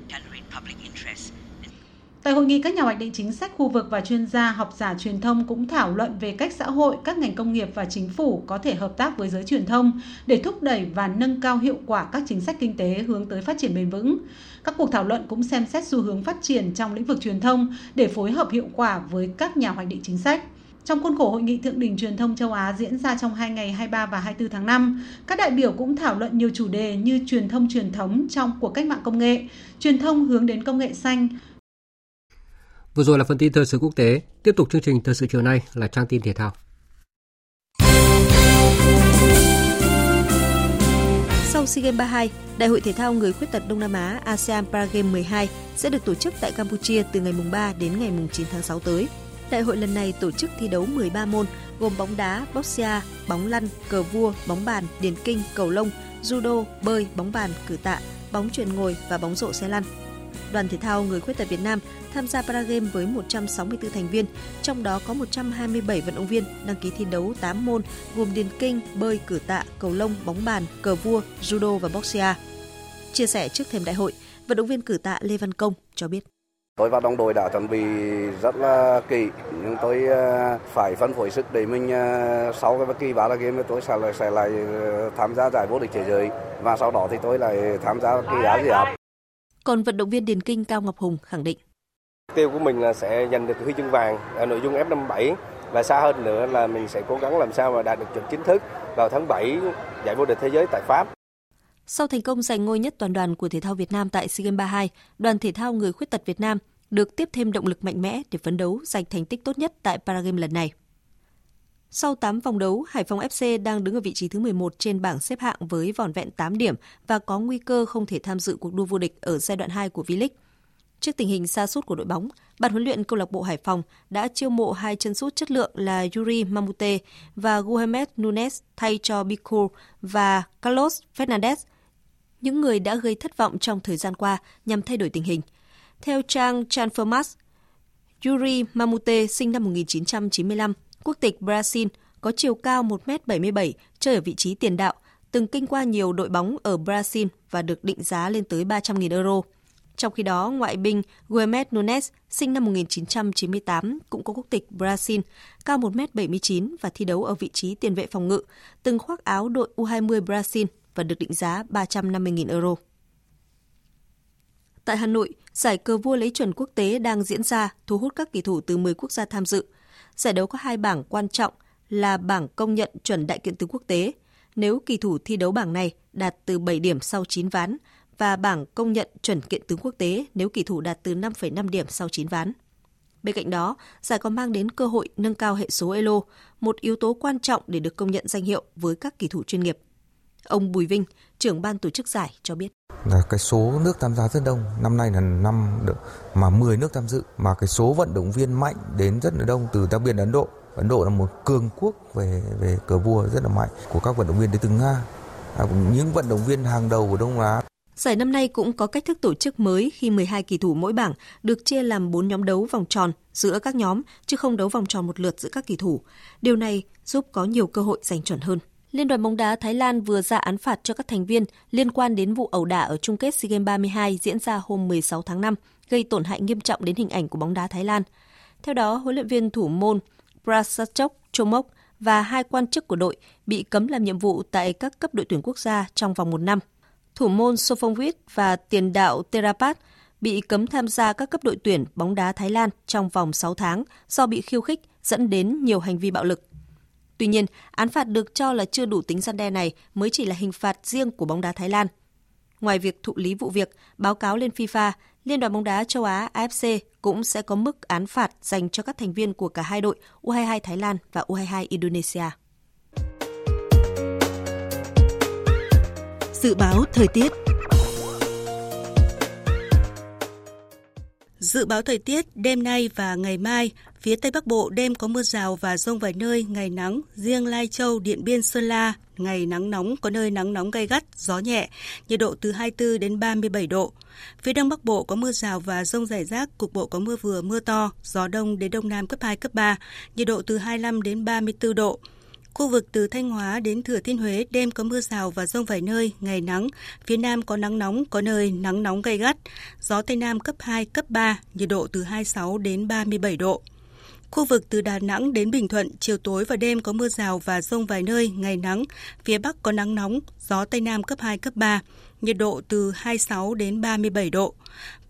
Tại hội nghị, các nhà hoạch định chính sách khu vực và chuyên gia học giả truyền thông cũng thảo luận về cách xã hội, các ngành công nghiệp và chính phủ có thể hợp tác với giới truyền thông để thúc đẩy và nâng cao hiệu quả các chính sách kinh tế hướng tới phát triển bền vững. Các cuộc thảo luận cũng xem xét xu hướng phát triển trong lĩnh vực truyền thông để phối hợp hiệu quả với các nhà hoạch định chính sách. Trong khuôn khổ hội nghị thượng đỉnh truyền thông châu Á diễn ra trong hai ngày 23 và 24 tháng 5, các đại biểu cũng thảo luận nhiều chủ đề như truyền thông truyền thống trong cuộc cách mạng công nghệ, truyền thông hướng đến công nghệ xanh. Vừa rồi là phần tin thời sự quốc tế, tiếp tục chương trình thời sự chiều nay là trang tin thể thao. Sau SEA Games 32, Đại hội thể thao người khuyết tật Đông Nam Á ASEAN Paragame 12 sẽ được tổ chức tại Campuchia từ ngày 3 đến ngày 9 tháng 6 tới. Đại hội lần này tổ chức thi đấu 13 môn gồm bóng đá, boxia, bóng lăn, cờ vua, bóng bàn, điền kinh, cầu lông, judo, bơi, bóng bàn, cử tạ, bóng chuyền ngồi và bóng rổ xe lăn. Đoàn thể thao người khuyết tật Việt Nam tham gia Paragame với 164 thành viên, trong đó có 127 vận động viên đăng ký thi đấu 8 môn gồm điền kinh, bơi, cử tạ, cầu lông, bóng bàn, cờ vua, judo và boxia. Chia sẻ trước thềm đại hội, vận động viên cử tạ Lê Văn Công cho biết. Tôi và đồng đội đã chuẩn bị rất là kỹ, nhưng tôi ờ, phải phân phối sức để mình ờ, sau cái kỳ bá là game tôi sẽ lại sẽ lại ờ, tham gia giải vô địch thế giới và sau đó thì tôi lại tham gia kỳ Á Di còn vận động viên điền kinh Cao Ngọc Hùng khẳng định. Tiêu của mình là sẽ giành được huy chương vàng ở nội dung F57 và xa hơn nữa là mình sẽ cố gắng làm sao mà đạt được chuẩn chính thức vào tháng 7 giải vô địch thế giới tại Pháp. Sau thành công giành ngôi nhất toàn đoàn của thể thao Việt Nam tại SEA Games 32, đoàn thể thao người khuyết tật Việt Nam được tiếp thêm động lực mạnh mẽ để phấn đấu giành thành tích tốt nhất tại Paragame lần này. Sau 8 vòng đấu, Hải Phòng FC đang đứng ở vị trí thứ 11 trên bảng xếp hạng với vỏn vẹn 8 điểm và có nguy cơ không thể tham dự cuộc đua vô địch ở giai đoạn 2 của V-League. Trước tình hình xa sút của đội bóng, ban huấn luyện câu lạc bộ Hải Phòng đã chiêu mộ hai chân sút chất lượng là Yuri Mamute và Guhemet Nunes thay cho Bikur và Carlos Fernandez những người đã gây thất vọng trong thời gian qua nhằm thay đổi tình hình. Theo trang Transfermarkt, Yuri Mamute sinh năm 1995, quốc tịch Brazil, có chiều cao 1m77, chơi ở vị trí tiền đạo, từng kinh qua nhiều đội bóng ở Brazil và được định giá lên tới 300.000 euro. Trong khi đó, ngoại binh Guemes Nunes, sinh năm 1998, cũng có quốc tịch Brazil, cao 1m79 và thi đấu ở vị trí tiền vệ phòng ngự, từng khoác áo đội U20 Brazil và được định giá 350.000 euro. Tại Hà Nội, giải cờ vua lấy chuẩn quốc tế đang diễn ra, thu hút các kỳ thủ từ 10 quốc gia tham dự. Giải đấu có hai bảng quan trọng là bảng công nhận chuẩn đại kiện tướng quốc tế. Nếu kỳ thủ thi đấu bảng này đạt từ 7 điểm sau 9 ván và bảng công nhận chuẩn kiện tướng quốc tế nếu kỳ thủ đạt từ 5,5 điểm sau 9 ván. Bên cạnh đó, giải còn mang đến cơ hội nâng cao hệ số ELO, một yếu tố quan trọng để được công nhận danh hiệu với các kỳ thủ chuyên nghiệp. Ông Bùi Vinh, trưởng ban tổ chức giải cho biết. Là cái số nước tham gia rất đông, năm nay là năm mà 10 nước tham dự mà cái số vận động viên mạnh đến rất là đông từ đặc biệt Ấn Độ. Ấn Độ là một cường quốc về về cờ vua rất là mạnh của các vận động viên đến từ Nga. À, những vận động viên hàng đầu của Đông Á Giải năm nay cũng có cách thức tổ chức mới khi 12 kỳ thủ mỗi bảng được chia làm 4 nhóm đấu vòng tròn giữa các nhóm, chứ không đấu vòng tròn một lượt giữa các kỳ thủ. Điều này giúp có nhiều cơ hội giành chuẩn hơn. Liên đoàn bóng đá Thái Lan vừa ra án phạt cho các thành viên liên quan đến vụ ẩu đả ở chung kết SEA Games 32 diễn ra hôm 16 tháng 5, gây tổn hại nghiêm trọng đến hình ảnh của bóng đá Thái Lan. Theo đó, huấn luyện viên thủ môn Prasachok Chomok và hai quan chức của đội bị cấm làm nhiệm vụ tại các cấp đội tuyển quốc gia trong vòng một năm. Thủ môn Sophomvit và tiền đạo Terapat bị cấm tham gia các cấp đội tuyển bóng đá Thái Lan trong vòng 6 tháng do bị khiêu khích dẫn đến nhiều hành vi bạo lực. Tuy nhiên, án phạt được cho là chưa đủ tính gian đe này mới chỉ là hình phạt riêng của bóng đá Thái Lan. Ngoài việc thụ lý vụ việc, báo cáo lên FIFA, Liên đoàn bóng đá châu Á AFC cũng sẽ có mức án phạt dành cho các thành viên của cả hai đội U22 Thái Lan và U22 Indonesia. Dự báo thời tiết Dự báo thời tiết đêm nay và ngày mai, phía Tây Bắc Bộ đêm có mưa rào và rông vài nơi, ngày nắng, riêng Lai Châu, Điện Biên, Sơn La, ngày nắng nóng, có nơi nắng nóng gay gắt, gió nhẹ, nhiệt độ từ 24 đến 37 độ. Phía Đông Bắc Bộ có mưa rào và rông rải rác, cục bộ có mưa vừa, mưa to, gió đông đến đông nam cấp 2, cấp 3, nhiệt độ từ 25 đến 34 độ. Khu vực từ Thanh Hóa đến Thừa Thiên Huế đêm có mưa rào và rông vài nơi, ngày nắng. Phía Nam có nắng nóng, có nơi nắng nóng gay gắt. Gió Tây Nam cấp 2, cấp 3, nhiệt độ từ 26 đến 37 độ. Khu vực từ Đà Nẵng đến Bình Thuận, chiều tối và đêm có mưa rào và rông vài nơi, ngày nắng. Phía Bắc có nắng nóng, gió Tây Nam cấp 2, cấp 3, nhiệt độ từ 26 đến 37 độ.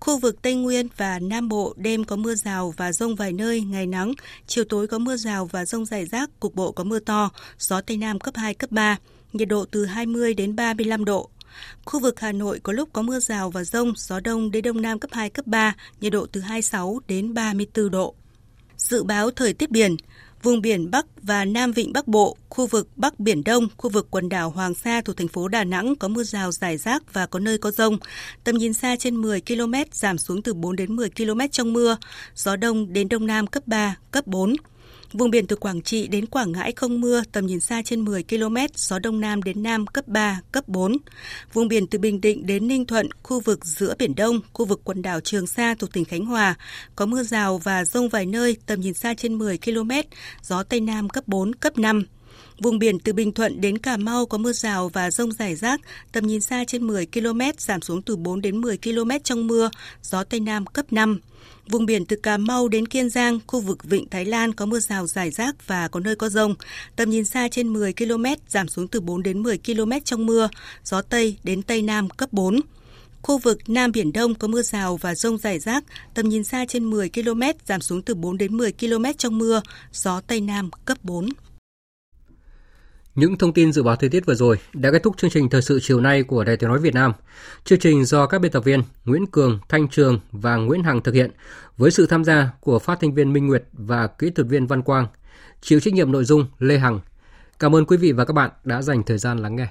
Khu vực Tây Nguyên và Nam Bộ đêm có mưa rào và rông vài nơi, ngày nắng. Chiều tối có mưa rào và rông rải rác, cục bộ có mưa to, gió Tây Nam cấp 2, cấp 3, nhiệt độ từ 20 đến 35 độ. Khu vực Hà Nội có lúc có mưa rào và rông, gió đông đến đông nam cấp 2, cấp 3, nhiệt độ từ 26 đến 34 độ. Dự báo thời tiết biển, vùng biển Bắc và Nam Vịnh Bắc Bộ, khu vực Bắc Biển Đông, khu vực quần đảo Hoàng Sa thuộc thành phố Đà Nẵng có mưa rào rải rác và có nơi có rông. Tầm nhìn xa trên 10 km, giảm xuống từ 4 đến 10 km trong mưa. Gió đông đến đông nam cấp 3, cấp 4. Vùng biển từ Quảng Trị đến Quảng Ngãi không mưa, tầm nhìn xa trên 10 km, gió đông nam đến nam cấp 3, cấp 4. Vùng biển từ Bình Định đến Ninh Thuận, khu vực giữa Biển Đông, khu vực quần đảo Trường Sa thuộc tỉnh Khánh Hòa, có mưa rào và rông vài nơi, tầm nhìn xa trên 10 km, gió Tây Nam cấp 4, cấp 5. Vùng biển từ Bình Thuận đến Cà Mau có mưa rào và rông rải rác, tầm nhìn xa trên 10 km, giảm xuống từ 4 đến 10 km trong mưa, gió Tây Nam cấp 5. Vùng biển từ Cà Mau đến Kiên Giang, khu vực Vịnh Thái Lan có mưa rào rải rác và có nơi có rông. Tầm nhìn xa trên 10 km, giảm xuống từ 4 đến 10 km trong mưa, gió Tây đến Tây Nam cấp 4. Khu vực Nam Biển Đông có mưa rào và rông rải rác, tầm nhìn xa trên 10 km, giảm xuống từ 4 đến 10 km trong mưa, gió Tây Nam cấp 4. Những thông tin dự báo thời tiết vừa rồi đã kết thúc chương trình thời sự chiều nay của Đài Tiếng nói Việt Nam. Chương trình do các biên tập viên Nguyễn Cường, Thanh Trường và Nguyễn Hằng thực hiện với sự tham gia của phát thanh viên Minh Nguyệt và kỹ thuật viên Văn Quang. Chịu trách nhiệm nội dung Lê Hằng. Cảm ơn quý vị và các bạn đã dành thời gian lắng nghe.